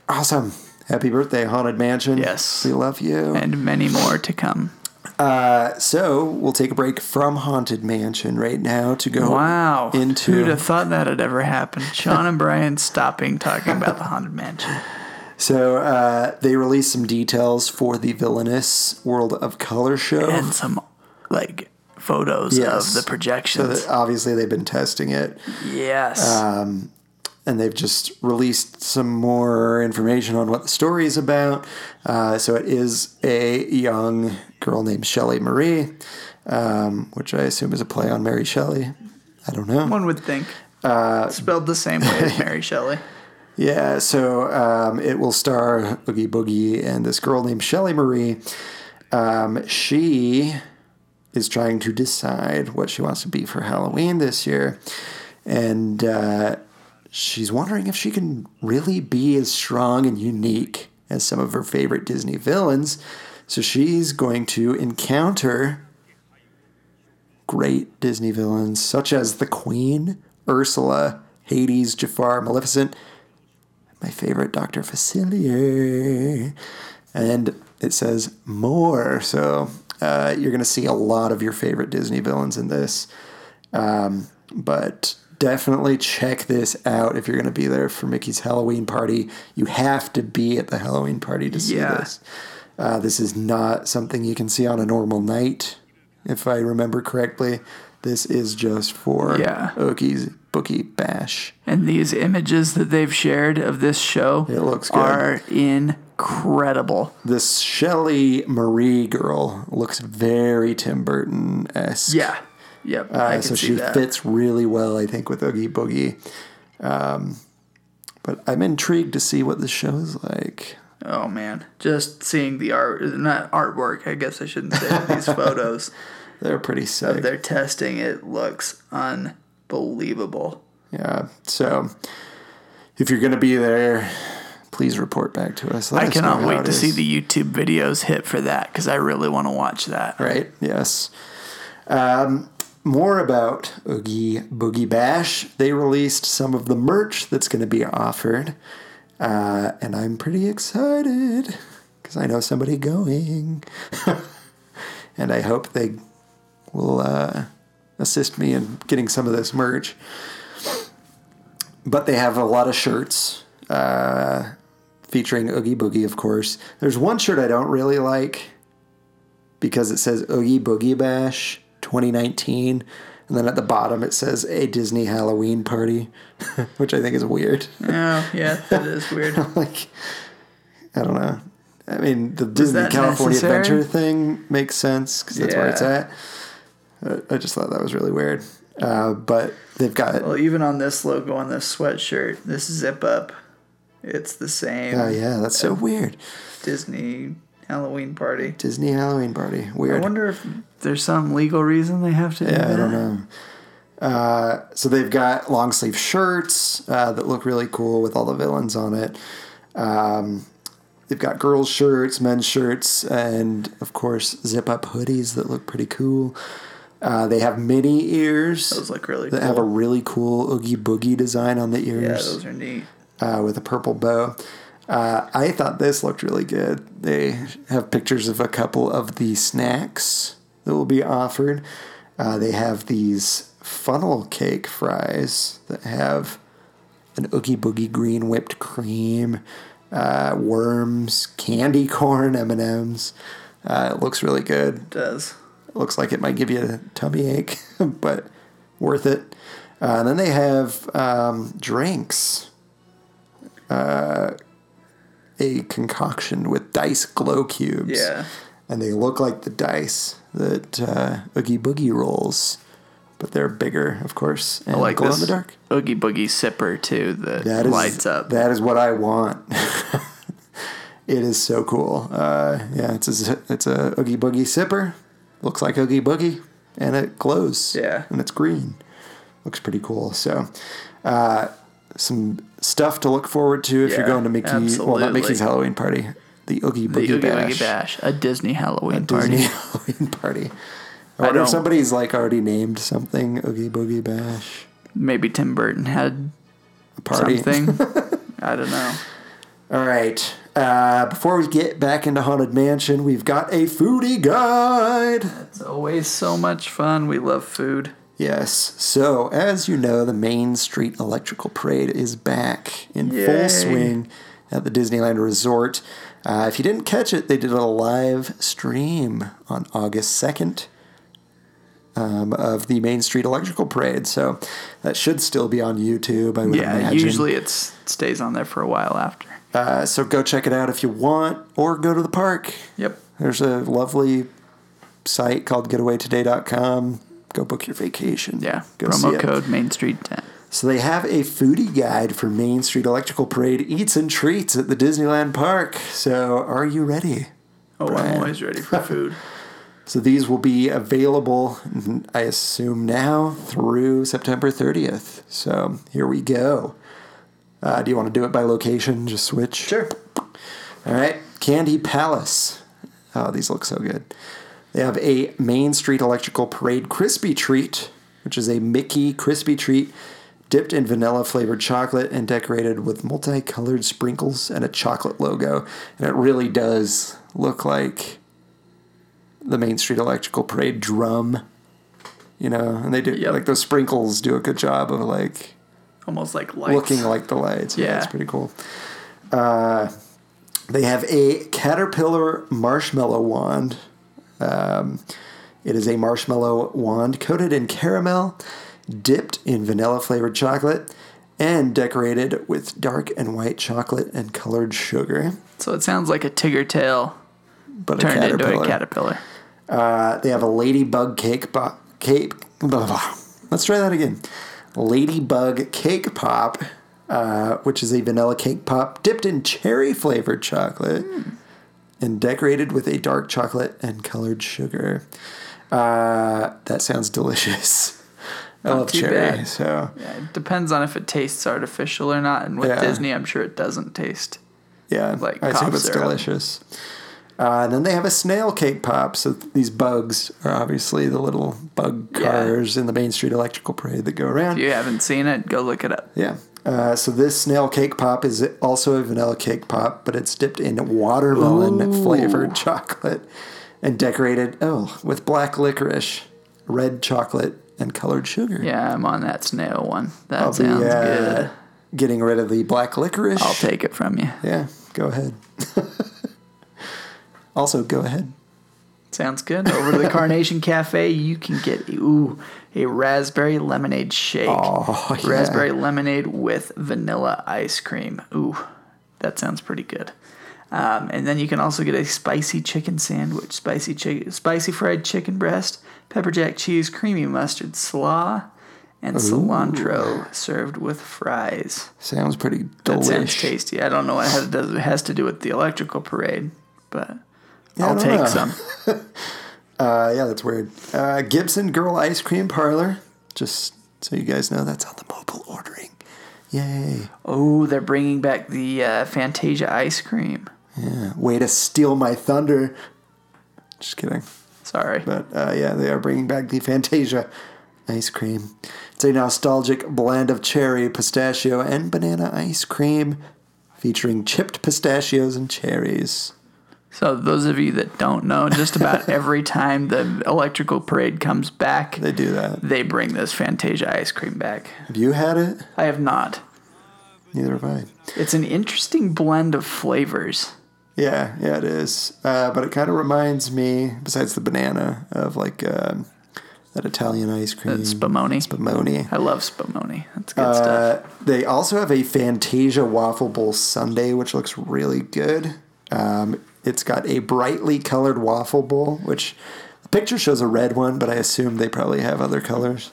awesome. Happy birthday, Haunted Mansion. Yes. We love you. And many more to come. So we'll take a break from Haunted Mansion right now to go Wow. into Who'd have thought that had ever happened? Sean and Brian stopping talking about the Haunted Mansion. So uh, they released some details for the villainous World of Color show. And some like photos Yes. of the so projections. that obviously they've been testing it, yes. And they've just released some more information on what the story is about. Uh, so it is a young girl named Shelley Marie, um, which I assume is a play on Mary Shelley. I don't know. One would think. Uh, Spelled the same way as Mary Shelley. Yeah, so um, it will star Oogie Boogie and this girl named Shelley Marie. Um, she is trying to decide what she wants to be for Halloween this year. And uh, she's wondering if she can really be as strong and unique as some of her favorite Disney villains. So she's going to encounter great Disney villains such as the Queen, Ursula, Hades, Jafar, Maleficent, my favorite Dr. Facilier. And it says more. So uh, you're going to see a lot of your favorite Disney villains in this. Um, but definitely check this out if you're going to be there for Mickey's Halloween party. You have to be at the Halloween party to see Yeah. this. Uh, this is not something you can see on a normal night, if I remember correctly. This is just for Yeah. Oogie Boogie Bash. And these images that they've shared of this show It looks good. are incredible. This Shelley Marie girl looks very Tim Burton esque. Yeah. Yep. I Uh, can so see she that. fits really well, I think, with Oogie Boogie. Um, but I'm intrigued to see what the show is like. Oh man, just seeing the art, not artwork, I guess I shouldn't say these photos They're pretty of They're testing. It looks unbelievable. Yeah. So if you're going to be there, please report back to us. Let I us cannot wait it to see the YouTube videos hit for that because I really want to watch that. Right. Yes. Um, more about Oogie Boogie Bash. They released some of the merch that's going to be offered, uh, and I'm pretty excited because I know somebody going. and I hope they will uh, assist me in getting some of this merch. But they have a lot of shirts uh, featuring Oogie Boogie, of course. There's one shirt I don't really like because it says Oogie Boogie Bash 2019. And then at the bottom it says a Disney Halloween party, which I think is weird. Oh, yeah, that is weird. like, I don't know. I mean, the Disney California necessary? Adventure thing makes sense because that's where it's at. I- I just thought that was really weird. Uh, but they've got, Well, even on this logo on this sweatshirt, this zip up, it's the same oh yeah, that's so weird. Disney Halloween party. Disney Halloween party, Weird. I wonder if there's some legal reason they have to do that. Yeah. I don't know. Uh, so they've got long sleeve shirts uh, that look really cool with all the villains on it. Um, they've got girls' shirts, men's shirts, and of course zip up hoodies that look pretty cool. Uh, they have mini ears Those look really that cool. have a really cool oogie boogie design on the ears. yeah, those are neat. uh, with a purple bow. Uh, I thought this looked really good. They have pictures of a couple of the snacks that will be offered. Uh, they have these funnel cake fries that have an Oogie Boogie green whipped cream, uh, worms, candy corn, M and M's. Uh, it looks really good. It does. It looks like it might give you a tummy ache, but worth it. Uh, and then they have um, drinks. Uh, a concoction with dice glow cubes. Yeah. And they look like the dice that uh, Oogie Boogie rolls, but they're bigger, of course, and I like glow this in the dark. Oogie Boogie sipper too that, That is lights up. That is what I want. it is so cool. Uh, yeah, it's a it's a Oogie Boogie sipper. Looks like Oogie Boogie, and it glows. Yeah. and it's green. Looks pretty cool. So, uh, some stuff to look forward to if you're going to Mickey. Well, not. Mickey's Halloween party. The Oogie the Boogie Oogie Bash. Boogie Bash, a Disney Halloween Disney party. Halloween party. I I wonder if somebody's like already named something Oogie Boogie Bash Maybe Tim Burton had a party. something. I don't know. All right. Uh, before we get back into Haunted Mansion, we've got a foodie guide. It's always so much fun. We love food. Yes. So, as you know, the Main Street Electrical Parade is back in Yay. full swing at the Disneyland Resort. Uh, if you didn't catch it, they did a live stream on August 2nd um, of the Main Street Electrical Parade. So, that should still be on YouTube, I would Yeah, imagine. usually it stays on there for a while after. Uh, so, go check it out if you want, or go to the park. Yep. There's a lovely site called getawaytoday.com. Go book your vacation. Yeah. Go see Promo code Main Street 10. So they have a foodie guide for Main Street Electrical Parade eats and treats at the Disneyland Park. So are you ready? Oh, Brian. I'm always ready for food. So these will be available, I assume, now through September 30th. So here we go. Uh, do you want to do it by location? Just switch? Sure. All right, Candy Palace. Oh, these look so good. They have a Main Street Electrical Parade crispy treat, which is a Mickey crispy treat dipped in vanilla flavored chocolate and decorated with multicolored sprinkles and a chocolate logo. And it really does look like the Main Street Electrical Parade drum. You know, and they do Yep. like those sprinkles do a good job of like Almost like lights. looking like the lights. Yeah, Yeah. it's pretty cool. Uh, they have a caterpillar marshmallow wand. Um, it is a marshmallow wand coated in caramel, dipped in vanilla flavored chocolate, and decorated with dark and white chocolate and colored sugar. So it sounds like a Tigger tail But turned a into a caterpillar. Uh, they have a ladybug cake pop. Cake. Blah, blah. Let's try that again. Ladybug cake pop, uh, which is a vanilla cake pop dipped in cherry flavored chocolate and decorated with a dark chocolate and colored sugar. Uh, that sounds delicious. I Not love cherry, bad. so Yeah, it depends on if it tastes artificial or not. And with Yeah. Disney, I'm sure it doesn't taste. Yeah, like I cough it's delicious. Uh, and then they have a snail cake pop. So these bugs are obviously the little bug Yeah. cars in the Main Street Electrical Parade that go around. If you haven't seen it, go look it up. Yeah. Uh, so this snail cake pop is also a vanilla cake pop, but it's dipped in watermelon flavored chocolate and decorated oh with black licorice, red chocolate, and colored sugar. Yeah, I'm on that snail one. That I'll be sounds uh, good. getting rid of the black licorice. I'll take it from you. Yeah, go ahead. also, go ahead. Sounds good. Over to the Carnation Cafe, you can get ooh a raspberry lemonade shake. Oh, yeah. Raspberry lemonade with vanilla ice cream. Ooh, that sounds pretty good. Um, and then you can also get a spicy chicken sandwich, spicy chicken, spicy fried chicken breast, pepper jack cheese, creamy mustard slaw, and cilantro served with fries. Sounds pretty That sounds tasty. I don't know what it has, it has to do with the electrical parade, but Yeah, I'll take know. some. Uh, yeah, that's weird. Uh, Gibson Girl Ice Cream Parlor. Just so you guys know, that's on the mobile ordering. Yay. Oh, they're bringing back the uh, Fantasia ice cream. Yeah. Way to steal my thunder. Just kidding. Sorry. But uh, yeah, they are bringing back the Fantasia ice cream. It's a nostalgic blend of cherry, pistachio, and banana ice cream featuring chipped pistachios and cherries. So, those of you that don't know, just about every time the electrical parade comes back, They do that. they bring this Fantasia ice cream back. Have you had it? I have not. Neither have I. It's an interesting blend of flavors. Yeah, yeah, it is. Uh, but it kind of reminds me, besides the banana, of like um, that Italian ice cream. Spumoni. Spumoni. I love Spumoni. That's good stuff. Uh, they also have a Fantasia waffle bowl sundae, which looks really good. Um, it's got a brightly colored waffle bowl, which the picture shows a red one, but I assume they probably have other colors.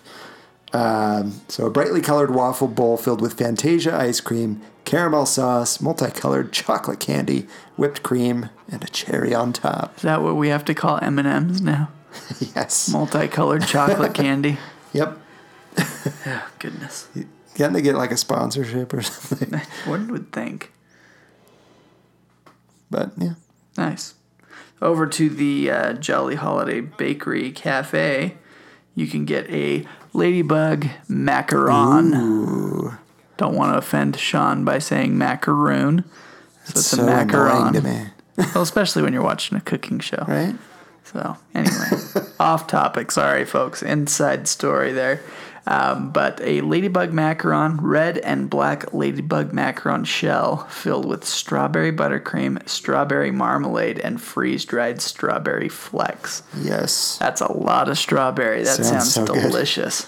Um, so a brightly colored waffle bowl filled with Fantasia ice cream, caramel sauce, multicolored chocolate candy, whipped cream, and a cherry on top. Is that what we have to call M&M's now? yes. Multicolored chocolate candy. Yep. oh, Goodness. Can't they get like a sponsorship or something? One would think. But yeah. Nice. Over to the uh, Jolly Holiday Bakery Cafe, you can get a Ladybug macaron. Don't want to offend Sean by saying macaroon. So it's so a macaron. to me. well, especially when you're watching a cooking show. Right? So, anyway, off topic. Sorry, folks. Inside story there. Um, but a ladybug macaron, red and black ladybug macaron shell filled with strawberry buttercream, strawberry marmalade, and freeze dried strawberry flecks. Yes. That's a lot of strawberry. That Sounds sounds, so delicious.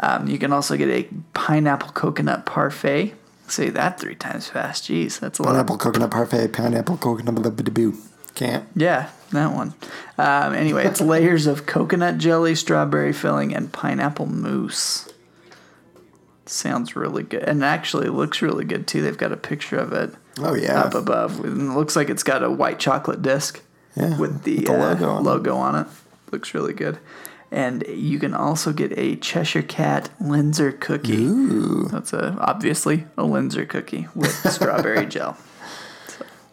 Um, you can also get a pineapple coconut parfait. Say that three times fast. Jeez, that's a lot. Pineapple coconut parfait, pineapple coconut boo. Can't. Yeah, that one. Um, anyway, it's layers of coconut jelly, strawberry filling, and pineapple mousse. Sounds really good, and actually looks really good too. They've got a picture of it Oh yeah. up above, and it looks like it's got a white chocolate disc Yeah, with the, with the uh, logo on it. logo on it. Looks really good. And you can also get a Cheshire Cat Linzer cookie. Ooh. That's a obviously a Linzer cookie with strawberry gel.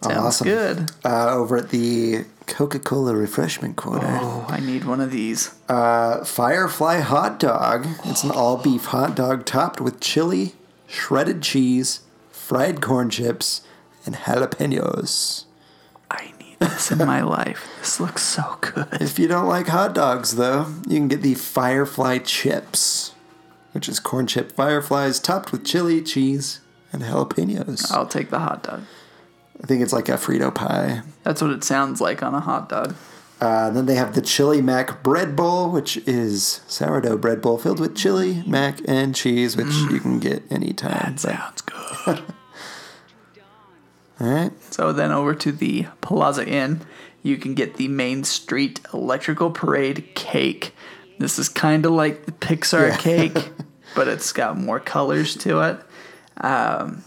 So, sounds Awesome. good. Uh, over at the Coca Cola refreshment corner. Oh, I need one of these. Uh, Firefly hot dog. It's an all beef hot dog topped with chili, shredded cheese, fried corn chips, and jalapenos. I need this in my life. This looks so good. If you don't like hot dogs, though, you can get the Firefly chips, which is corn chip fireflies topped with chili, cheese, and jalapenos. I'll take the hot dog. I think it's like a Frito pie. That's what it sounds like on a hot dog. Uh, then they have the Chili Mac bread bowl, which is sourdough bread bowl filled with chili, mac, and cheese, which you can get anytime. That sounds good. All right. so then over to the Plaza Inn, you can get the Main Street Electrical Parade cake. This is kind of like the Pixar Yeah. cake, but it's got more colors to it. Um,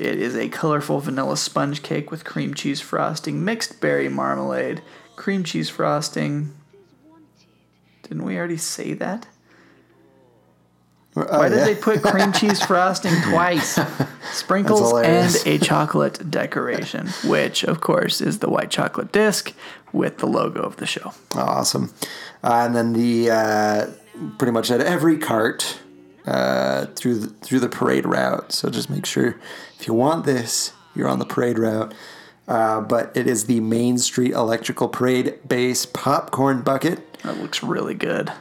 it is a colorful vanilla sponge cake with cream cheese frosting, mixed berry marmalade, cream cheese frosting. Didn't we already say that? Oh, Why did yeah. they put cream cheese frosting twice? Sprinkles and a chocolate decoration, which of course is the white chocolate disc with the logo of the show. Awesome. Uh, and then the uh, pretty much at every cart uh, through the, through the parade route. So just make sure if you want this, you're on the parade route. Uh, but it is the Main Street Electrical Parade Base Popcorn Bucket. That looks really good.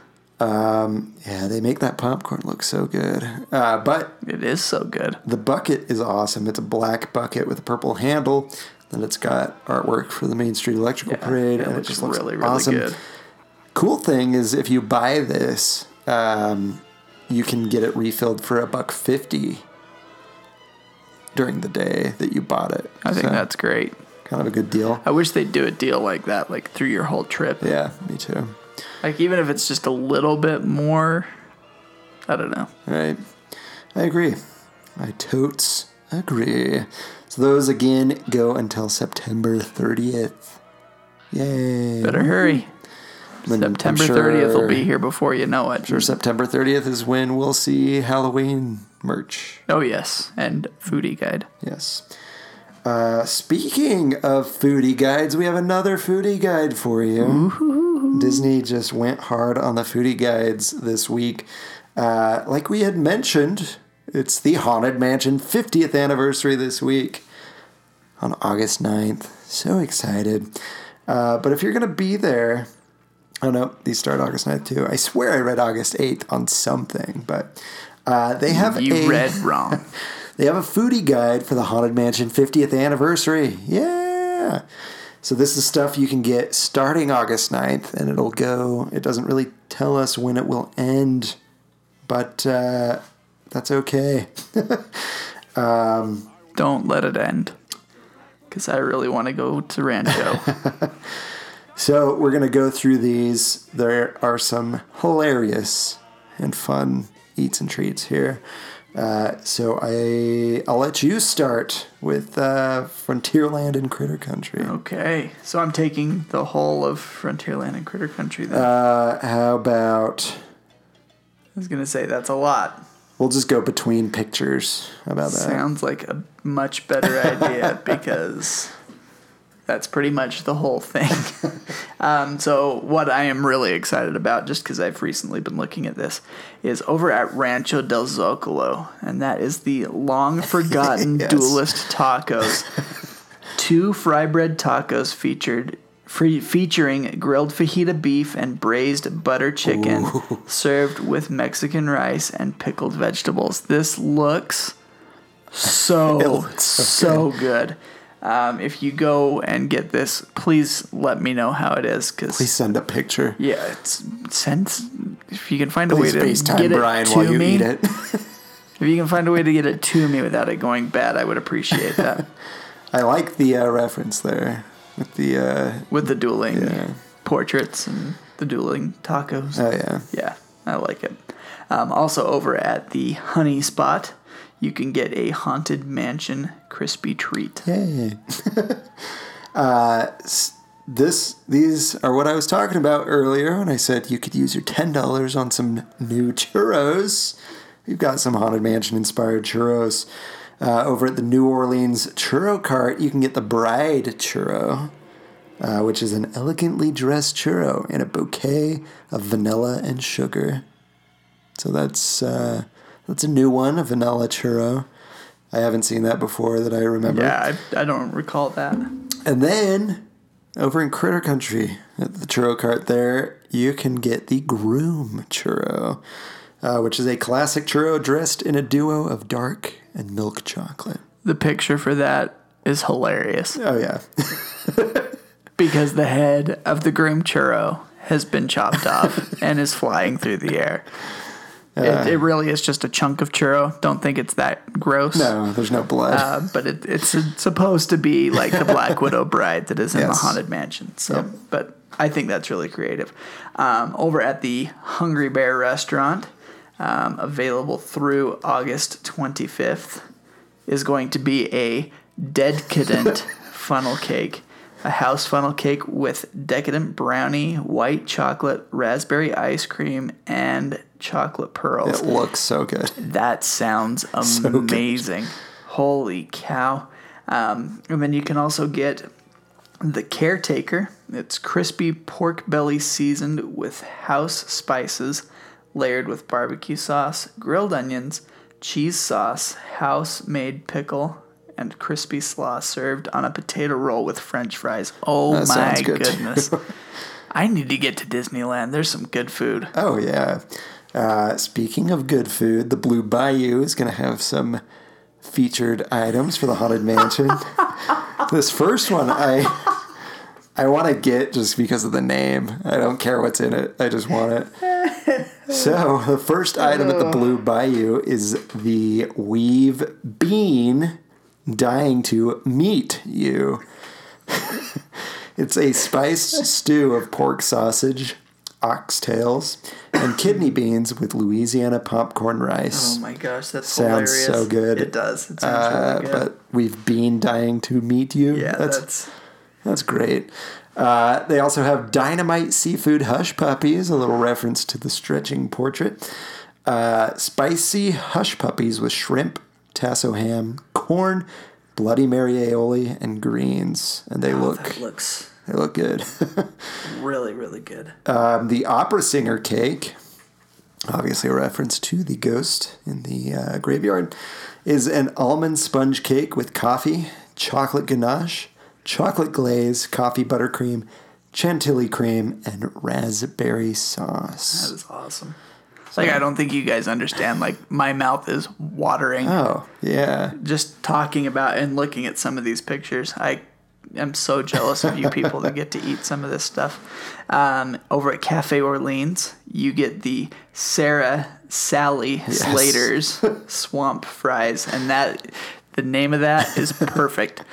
Yeah, they make that popcorn look so good. Uh, but It is so good. the bucket is awesome. It's a black bucket with a purple handle. Then it's got artwork for the Main Street Electrical Parade, it and it just looks really, really awesome. good. Cool thing is, if you buy this, um, you can get it refilled for a buck fifty during the day that you bought it. I think So, that's great. kind of a good deal. I wish they'd do a deal like that, like through your whole trip. Yeah, me too. Like even if it's just a little bit more, I don't know. Right. I agree. I totes agree. So those again go until September 30th. Yay. Better hurry. I'm September sure- 30th will be here before you know it. Sure, September 30th is when we'll see Halloween merch. Oh yes, and foodie guide. Yes. Uh, speaking of foodie guides, we have another foodie guide for you. Disney just went hard on the foodie guides this week. Uh, like we had mentioned, it's the Haunted Mansion 50th anniversary this week on August 9th. So excited. Uh, but if you're going to be there, oh no, these start August 9th too. I swear I read August 8th on something, but uh, they have You a, read wrong. they have a foodie guide for the Haunted Mansion 50th anniversary. Yeah. So this is stuff you can get starting August 9th, and it'll go. It doesn't really tell us when it will end, but uh, that's okay. Don't let it end. Because I really want to go to Rancho. So we're gonna go through these. There are some hilarious and fun eats and treats here. Uh, so I I'll let you start with uh, Frontierland and Critter Country. okay, so I'm taking the whole of Frontierland and Critter Country. Then Uh, how about I was gonna say that's a lot. we'll just go between pictures? How about that? Sounds like a much better idea because that's pretty much the whole thing. um, so, what I am really excited about, just because I've recently been looking at this, is over at Rancho del Zocalo, and that is the long forgotten Yes. duelist tacos. Two fry bread tacos featured. Free, featuring grilled fajita beef and braised butter chicken, served with Mexican rice and pickled vegetables. This looks so looks so, so good. Um, if you go and get this, please let me know how it is. Cause Please send a picture. yeah, it's send if you can find a way to get it Brian to while you me. eat it. If you can find a way to get it to me without it going bad, I would appreciate that. I like the uh, reference there with the. Uh, With the dueling Yeah. portraits and the dueling tacos. oh yeah. Yeah, I like it. Um, also, over at the Honey Spot, you can get a Haunted Mansion crispy treat. Yay. uh, this these are what I was talking about earlier when I said you could use your ten dollars on some new churros. We've got some haunted mansion inspired churros. Uh, over at the New Orleans Churro Cart, you can get the Bride Churro, uh, which is an elegantly dressed churro in a bouquet of vanilla and sugar. So that's uh, that's a new one, a vanilla churro. I haven't seen that before that I remember. Yeah, I, I don't recall that. And then over in Critter Country at the churro cart there, you can get the Groom churro, uh, which is a classic churro dressed in a duo of dark and milk chocolate. The picture for that is hilarious Oh yeah, because the head of the groom churro has been chopped off and is flying through the air. It, it really is just a chunk of churro. Don't think it's that gross. no, there's no blood. Uh, but it, it's supposed to be like the Black Widow bride that is in the haunted mansion. So, Yep. but I think that's really creative. Um, over at the Hungry Bear restaurant, um, available through August 25th, is going to be a decadent funnel cake. A house funnel cake with decadent brownie, white chocolate, raspberry ice cream, and chocolate pearls. it looks so good. That sounds good. amazing. Holy cow. Um, and then you can also get the Caretaker. It's crispy pork belly seasoned with house spices, layered with barbecue sauce, grilled onions, cheese sauce, house made pickle, and crispy slaw served on a potato roll with french fries. Oh That my sounds good, goodness. I need to get to Disneyland. There's some good food. Oh yeah. Uh, speaking of good food, the Blue Bayou is going to have some featured items for the Haunted Mansion. this first one, I I want to get just because of the name. I don't care what's in it. I just want it. So the first item at the Blue Bayou is the We've Bean dying to meet you. it's a spiced stew of pork sausage, oxtails, and kidney beans with Louisiana popcorn rice. Oh my gosh, that Sounds hilarious. so good. It does. It sounds Uh, really good. but we've been dying to meet you. yeah, that's that's, that's great. Uh, they also have dynamite seafood hush puppies, a little reference to the stretching portrait. Uh, spicy hush puppies with shrimp, tasso ham, corn, bloody mary aioli, and greens, and they look that looks they look good. really, really good. um, the opera singer cake, obviously a reference to the ghost in the uh, graveyard, is an almond sponge cake with coffee, chocolate ganache, chocolate glaze, coffee buttercream, chantilly cream, and raspberry sauce. That is awesome. Like I don't think you guys understand. Like my mouth is watering Oh, yeah. just talking about and looking at some of these pictures. I am so jealous of you people that get to eat some of this stuff. Um, over at Cafe Orleans, you get the Sarah Sally Slater's swamp fries, and that the name of that is perfect.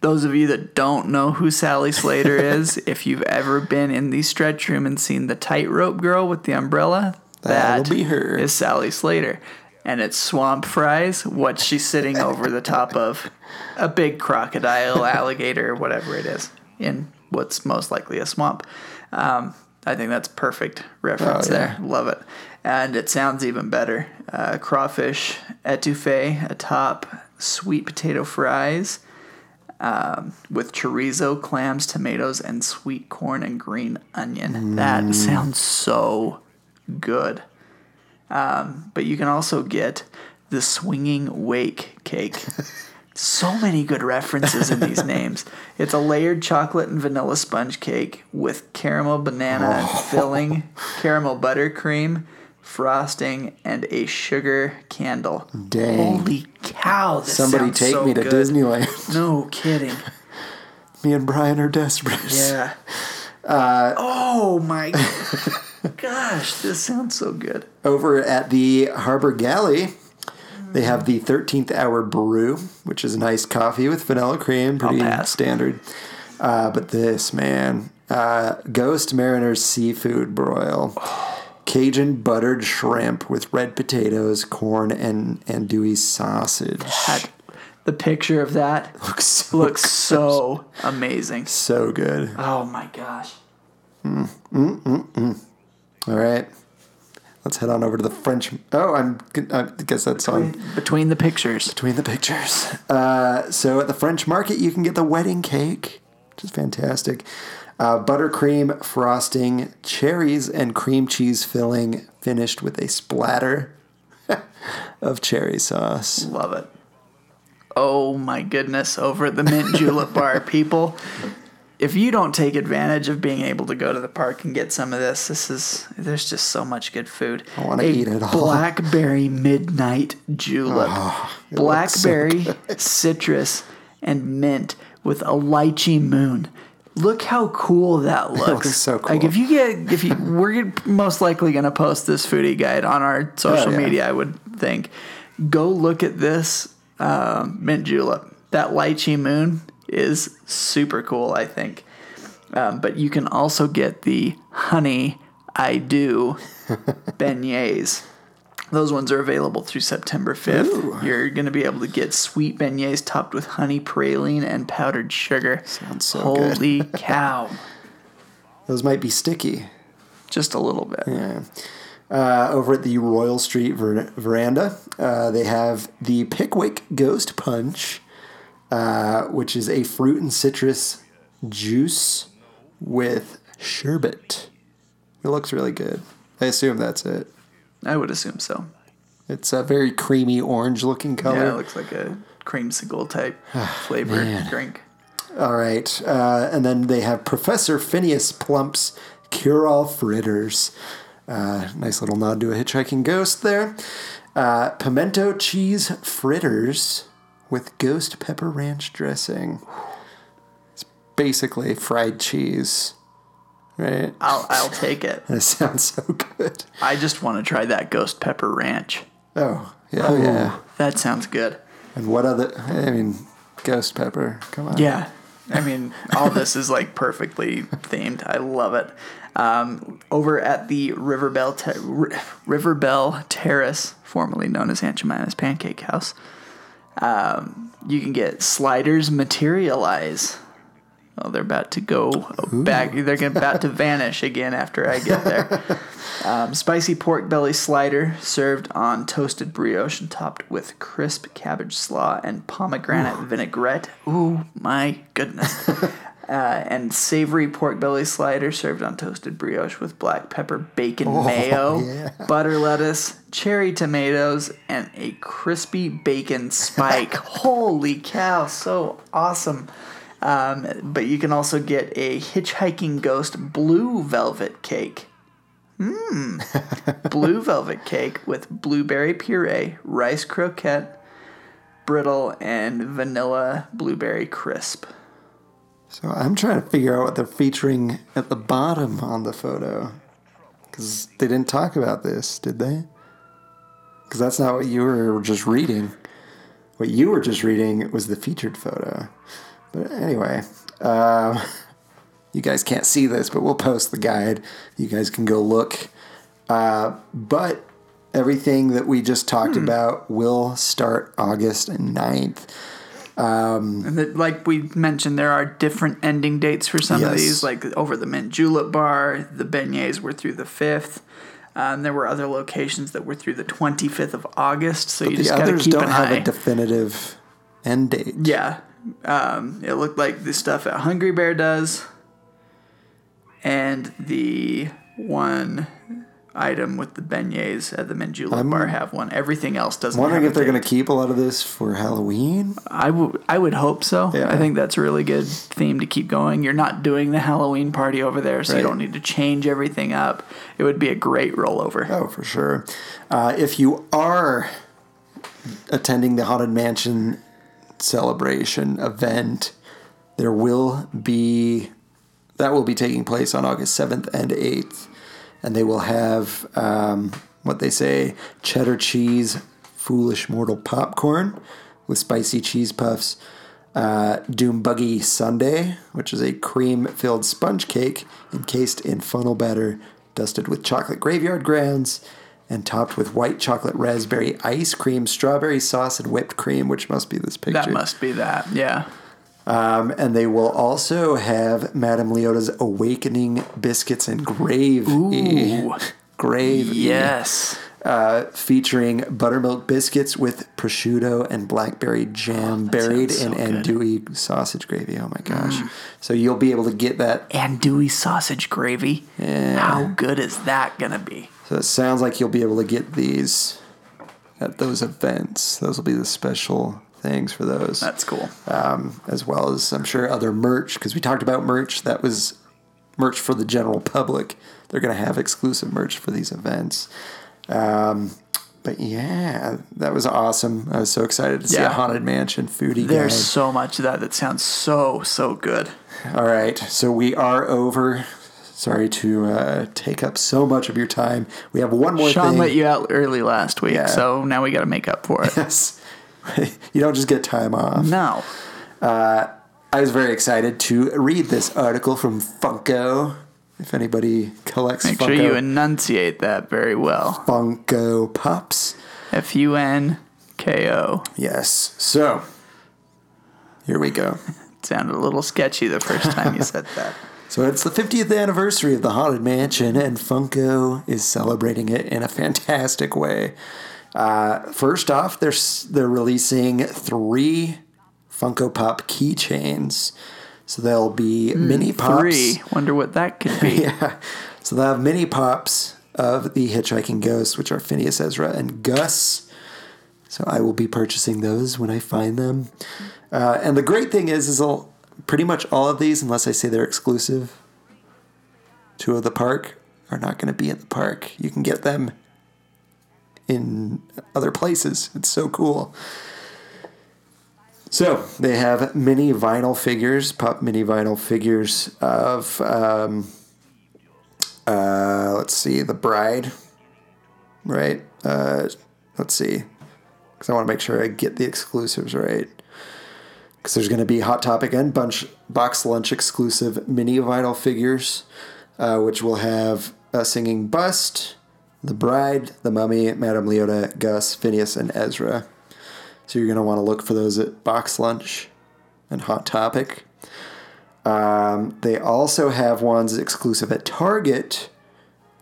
Those of you that don't know who Sally Slater is, if you've ever been in the stretch room and seen the tightrope girl with the umbrella, That'll be her. is Sally Slater. And it's swamp fries, what she's sitting over the top of a big crocodile, alligator, whatever it is, in what's most likely a swamp. Um, I think that's perfect reference Oh, yeah. there. Love it. And it sounds even better. Uh, crawfish etouffee atop sweet potato fries um, with chorizo, clams, tomatoes, and sweet corn and green onion. Mm. That sounds so good. Um, but you can also get the swinging wake cake. so many good references in these names. It's a layered chocolate and vanilla sponge cake with caramel banana filling, caramel buttercream, frosting, and a sugar candle. Dang. Holy cow! This Somebody take so me to good. Disneyland. No kidding. me and Brian are desperate. Yeah. Uh, oh my gosh, this sounds so good. Over at the Harbour Galley, they have the 13th Hour Brew, which is an iced coffee with vanilla cream, pretty standard. Uh, but this, man, uh, Ghost Mariner's Seafood Broil. Cajun buttered shrimp with red potatoes, corn, and andouille sausage. That, the picture of that Looks so, looks so amazing. so good. Oh my gosh. All right. Let's head on over to the French. Oh, I'm. I guess that's on. Between the pictures. between the pictures. Uh, so at the French market, you can get the wedding cake, which is fantastic. Uh, buttercream frosting, cherries, and cream cheese filling, finished with a splatter of cherry sauce. Love it. Oh my goodness, over at the Mint Julep Bar, people. If you don't take advantage of being able to go to the park and get some of this, this is there's just so much good food. I wanna eat it all. Blackberry midnight julep. it looks so Blackberry, citrus, and mint with a lychee moon. Look how cool that looks. looks so Like if you get if you we're most likely going to post this foodie guide on our social Oh, yeah. media, I would think. Go look at this um, mint julep. That lychee moon is super cool. I think. Um, but you can also get the honey I do beignets. Those ones are available through September 5th. You're going to be able to get sweet beignets topped with honey praline and powdered sugar. Sounds so good. Holy cow. Those might be sticky. Just a little bit. Yeah. Uh, over at the Royal Street ver- veranda, uh, they have the Pickwick Ghost Punch, uh, which is a fruit and citrus juice with sherbet. It looks really good. I assume that's it. I would assume so. It's a very creamy orange looking color. Yeah, it looks like a creamsicle type flavor man. drink. All right. Uh, and then they have Professor Phineas Plump's Cure All Fritters. Uh, nice little nod to a hitchhiking ghost there. Uh, pimento cheese fritters with ghost pepper ranch dressing. It's basically fried cheese, right? I'll I'll take it. That sounds so good. I just want to try that ghost pepper ranch. Oh, yeah, oh, yeah. That sounds good. And what other, I mean, ghost pepper. Come on. Yeah. I mean, all this is like perfectly themed. I love it. Um, over at the River Belle, Ter- R- River Belle Terrace, formerly known as Aunt Jemima's Pancake House, um, you can get sliders materialize. Oh, they're about to go back. They're about to vanish again after I get there. Um, spicy pork belly slider served on toasted brioche and topped with crisp cabbage slaw and pomegranate vinaigrette. Ooh, my goodness. Uh, and savory pork belly slider served on toasted brioche with black pepper bacon mayo, yeah. butter lettuce, cherry tomatoes, and a crispy bacon spike. Holy cow, so awesome. Um, but you can also get a hitchhiking ghost blue velvet cake. Mmm. blue velvet cake with blueberry puree, rice croquette, brittle, and vanilla blueberry crisp. So I'm trying to figure out what they're featuring at the bottom on the photo. Because they didn't talk about this, did they? Because that's not what you were just reading. What you were just reading was the featured photo. But anyway, um, you guys can't see this, but we'll post the guide. You guys can go look. Uh, but everything that we just talked about will start August 9th. And that, like we mentioned, there are different ending dates for some of these. Like over the mint julep bar, the beignets were through the fifth. Um, there were other locations that were through the twenty fifth of August. So you The just got to others keep don't an have eye. a definitive end date. yeah, um, it looked like the stuff at Hungry Bear does, and the one item with the beignets at the Mint Julep I'm bar have one. Everything else doesn't. I'm wondering if they're going to keep a lot of this for Halloween. I would I would hope so. Yeah. I think that's a really good theme to keep going. You're not doing the Halloween party over there, so Right. you don't need to change everything up. It would be a great rollover. Oh, for sure. Uh, if you are attending the Haunted Mansion celebration event, there will be that will be taking place on August 7th and 8th. And they will have um, what they say cheddar cheese, foolish mortal popcorn with spicy cheese puffs, uh, Doom Buggy Sundae, which is a cream filled sponge cake encased in funnel batter, dusted with chocolate graveyard grounds, and topped with white chocolate raspberry ice cream, strawberry sauce, and whipped cream, which must be this picture. That must be that. Yeah. Um, and they will also have Madame Leota's Awakening biscuits and gravy. Ooh. Gravy. Yes. Uh, featuring buttermilk biscuits with prosciutto and blackberry jam buried in good. andouille sausage gravy. Oh my gosh. So you'll be able to get that. Andouille sausage gravy. Yeah. How good is that gonna be? So it sounds like you'll be able to get these at those events. Those will be the special things for those. That's cool. um, as well as I'm sure other merch because we talked about merch that was merch for the general public. They're going to have exclusive merch for these events. Um, but yeah, that was awesome. I was so excited to see a haunted mansion foodie There's guide. so much of that that sounds so so good. All right, so we are over. Sorry to uh, take up so much of your time. We have one more Sean thing. let you out early last week, Yeah. so now we got to make up for it. Yes. you don't just get time off. no. Uh, I was very excited to read this article from Funko. If anybody collects Make Funko, sure you enunciate that very well. Funko Pops. F U N K O. Yes. So here we go. It sounded a little sketchy the first time you said that. So it's the 50th anniversary of the Haunted Mansion, and Funko is celebrating it in a fantastic way. Uh, first off, they're they're releasing three Funko Pop keychains. So there'll be mini pops. Three. Wonder what that could be. yeah. So they'll have mini pops of the Hitchhiking Ghosts, which are Phineas, Ezra, and Gus. So I will be purchasing those when I find them. Uh, and the great thing is, is I'll, pretty much all of these, unless I say they're exclusive to the park, are not going to be at the park. You can get them in other places. It's so cool. So they have mini vinyl figures, pop mini vinyl figures of, um, uh, let's see, the bride, right? Uh, let's see, because I want to make sure I get the exclusives right. Because there's going to be Hot Topic and Bunch Box Lunch exclusive mini vinyl figures, uh, which will have a singing bust, the bride, the mummy, Madame Leota, Gus, Phineas, and Ezra. So you're going to want to look for those at Box Lunch and Hot Topic. Um, they also have ones exclusive at Target,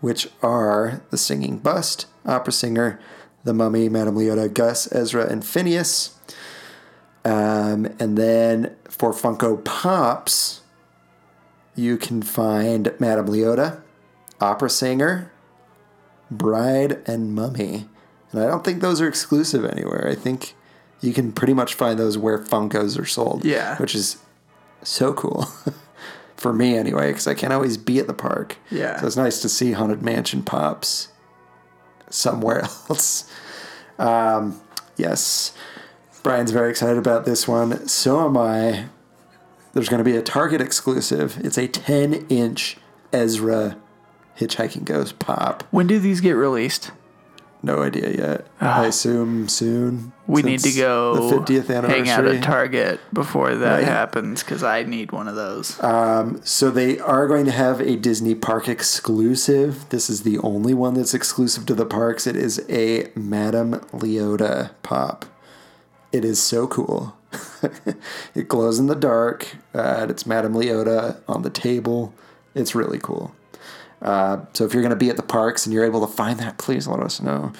which are the Singing Bust, Opera Singer, the Mummy, Madame Leota, Gus, Ezra, and Phineas. Um, and then for Funko Pops, you can find Madame Leota, Opera Singer, Bride, and Mummy. And I don't think those are exclusive anywhere. I think you can pretty much find those where Funkos are sold. Yeah. Which is so cool. For me, anyway, because I can't always be at the park. Yeah. So it's nice to see Haunted Mansion pops somewhere else. Um, yes. Brian's very excited about this one. So am I. There's going to be a Target exclusive. It's a 10 inch Ezra Hitchhiking Ghost pop. When do these get released? No idea yet. I assume soon. Ah. We need to go The 50th anniversary. hang out at Target before that Right. happens because I need one of those. So they are going to have a Disney park exclusive. This is the only one that's exclusive to the parks. It is a Madame Leota pop. It is so cool. it glows in the dark. Uh, and it's Madame Leota on the table. It's really cool. Uh, so if you're going to be at the parks and you're able to find that, please let us know.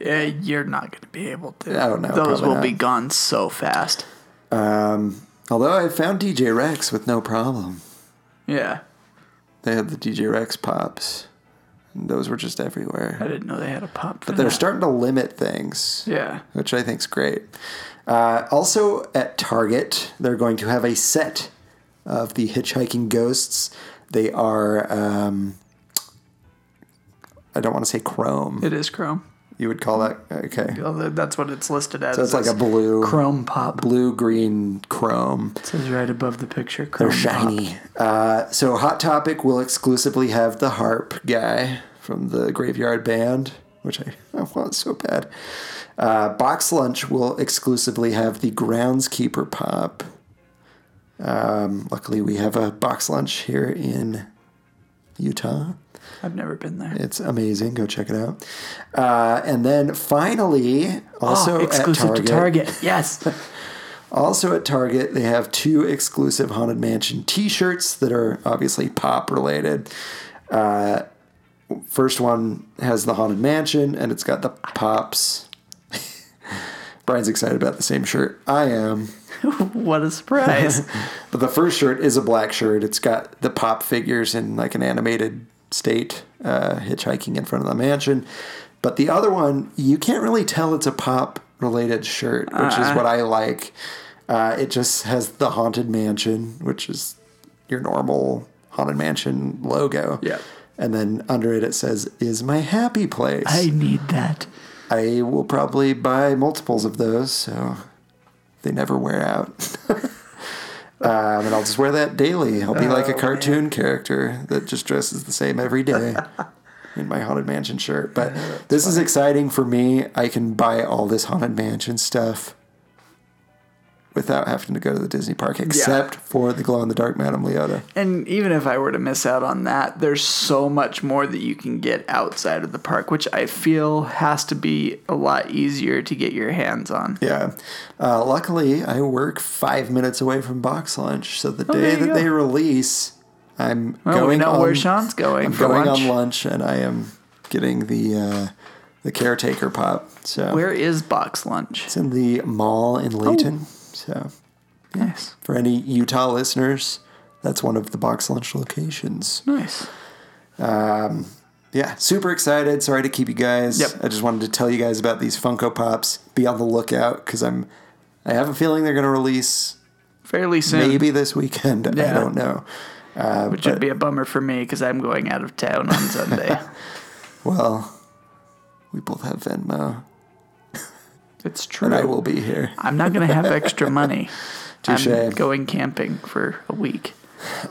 Yeah, you're not going to be able to. I don't know, Those will not. be gone so fast. Although I found DJ Rex with no problem. Yeah, They had the DJ Rex pops. And those were just everywhere. I didn't know they had a pop. But they're that. starting to limit things. Yeah. which I think is great. Uh, also at Target, they're going to have a set of the hitchhiking ghosts. They are, um, I don't want to say chrome. It is chrome. You would call that okay. Well, That's what it's listed as. So it's like a blue, chrome pop. blue green chrome. It says right above the picture. They're shiny. Uh, so Hot Topic will exclusively have the harp guy from the Graveyard Band, which I, I want so bad. Uh, Box Lunch will exclusively have the Groundskeeper pop. Um, luckily, we have a Box Lunch here in Utah. I've never been there. It's amazing. Go check it out. Uh, and then finally, also oh, exclusive at to Target. Yes. Also at Target, they have two exclusive Haunted Mansion T-shirts that are obviously pop related. Uh, first one has the Haunted Mansion, and it's got the pops. Brian's excited about the same shirt. I am. what a surprise. But the first shirt is a black shirt. It's got the pop figures in like an animated state, uh, hitchhiking in front of the mansion. But the other one, you can't really tell it's a pop related shirt, which is what I like. Uh, it just has the Haunted Mansion, which is your normal Haunted Mansion logo. Yeah. And then under it, it says, Is my happy place. I need that. I will probably buy multiples of those, so they never wear out. um, and I'll just wear that daily. I'll be like a cartoon character that just dresses the same every day in my Haunted Mansion shirt. But this is exciting for me. I can buy all this Haunted Mansion stuff without having to go to the Disney park, except for the glow in the dark Madame Leota. And even if I were to miss out on that, there's so much more that you can get outside of the park, which I feel has to be a lot easier to get your hands on. Yeah. Uh, luckily, I work five minutes away from box lunch, so the Oh, day that go. they release, I'm Well, going we know on, where Sean's going I'm going lunch. on lunch, and I am getting the uh, the caretaker pop. So Where is box lunch? it's in the mall in Layton. So Nice. for any Utah listeners, that's one of the box lunch locations. Nice. Yeah, yeah, super excited. Sorry to keep you guys. Yep. I just wanted to tell you guys about these Funko Pops. Be on the lookout because I'm. I have a feeling they're going to release Fairly soon. maybe this weekend. I don't know. Uh, Which but- would be a bummer for me because I'm going out of town on Sunday. Well, we both have Venmo, it's true. I will be here. I'm not going to have extra money. Touche. I'm going camping for a week.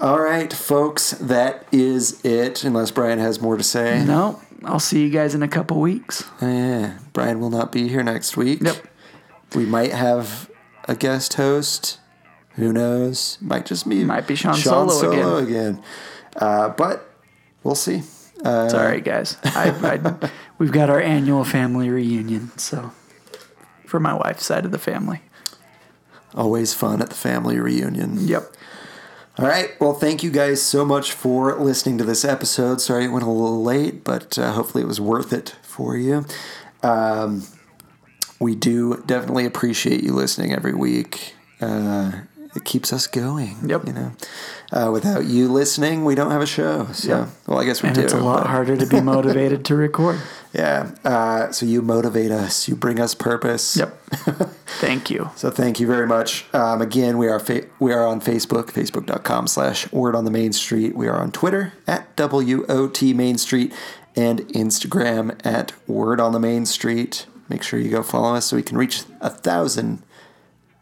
All right, folks, that is it. Unless Brian has more to say. No, I'll see you guys in a couple weeks. Oh, yeah, Brian will not be here next week. Yep. We might have a guest host. Who knows? Might just be Might be Sean Solo again. Uh, but we'll see. Uh, Sorry, guys. I, I, we've got our annual family reunion, so for my wife's side of the family. Always fun at the family reunion. Yep. All right. Well, thank you guys so much for listening to this episode. Sorry it went a little late, but uh, hopefully it was worth it for you. Um, we do definitely appreciate you listening every week. Uh, it keeps us going. Yep. You know, uh, without you listening, we don't have a show. So, Yep. well, I guess we And do. it's a lot but- harder to be motivated to record. Yeah. Uh, so you motivate us. You bring us purpose. Yep. Thank you. So thank you very much. Um, again, we are fa- we are on Facebook, facebook.com slash Word on the Main Street. We are on Twitter at WOT Main Street and Instagram at Word on the Main Street. Make sure you go follow us so we can reach a thousand,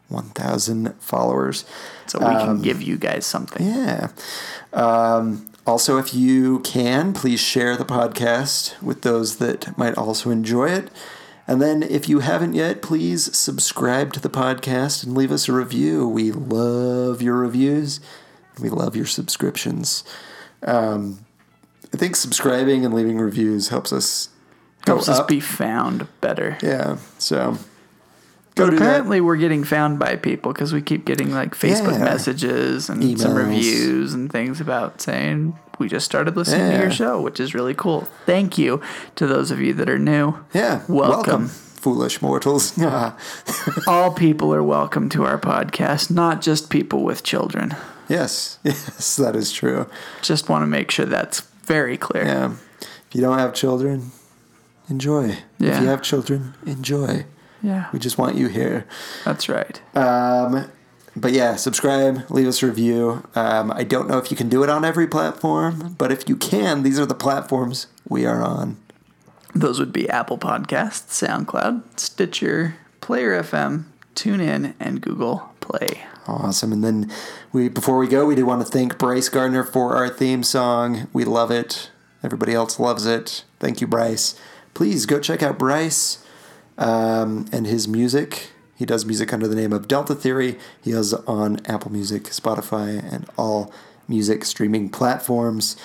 one thousand followers. So we can give you guys something. Yeah. Um, also, if you can, please share the podcast with those that might also enjoy it. And then, if you haven't yet, please subscribe to the podcast and leave us a review. We love your reviews. We love your subscriptions. Um, I think subscribing and leaving reviews helps us Helps us up. be found better. yeah. So go But do that. apparently, we're getting found by people because we keep getting like Facebook Yeah. messages and some reviews and things about saying we just started listening to your show, which is really cool. Thank you to those of you that are new. Yeah. Welcome. foolish mortals. All people are welcome to our podcast, not just people with children. yes. Yes, that is true. Just want to make sure that's very clear. Yeah. If you don't have children, enjoy. Yeah. If you have children, enjoy. Yeah, We just want you here. that's right. Um, but yeah, subscribe, leave us a review. Um, I don't know if you can do it on every platform, but if you can, these are the platforms we are on. Those would be Apple Podcasts, SoundCloud, Stitcher, Player FM, TuneIn, and Google Play. Awesome. And then we before we go, we do want to thank Bryce Gardner for our theme song. We love it. Everybody else loves it. Thank you, Bryce. Please go check out Bryce um, and his music. He does music under the name of Delta Theory. He is on Apple Music, Spotify, and all music streaming platforms.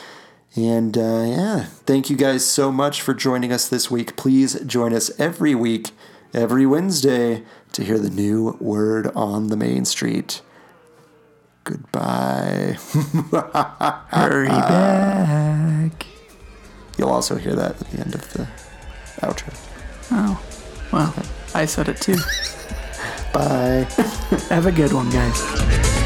And uh, yeah, thank you guys so much for joining us this week. Please join us every week, every Wednesday, to hear the new word on the main street. Goodbye. Hurry back. You'll also hear that at the end of the outro. Oh, well, I said it too. Bye. Have a good one, guys.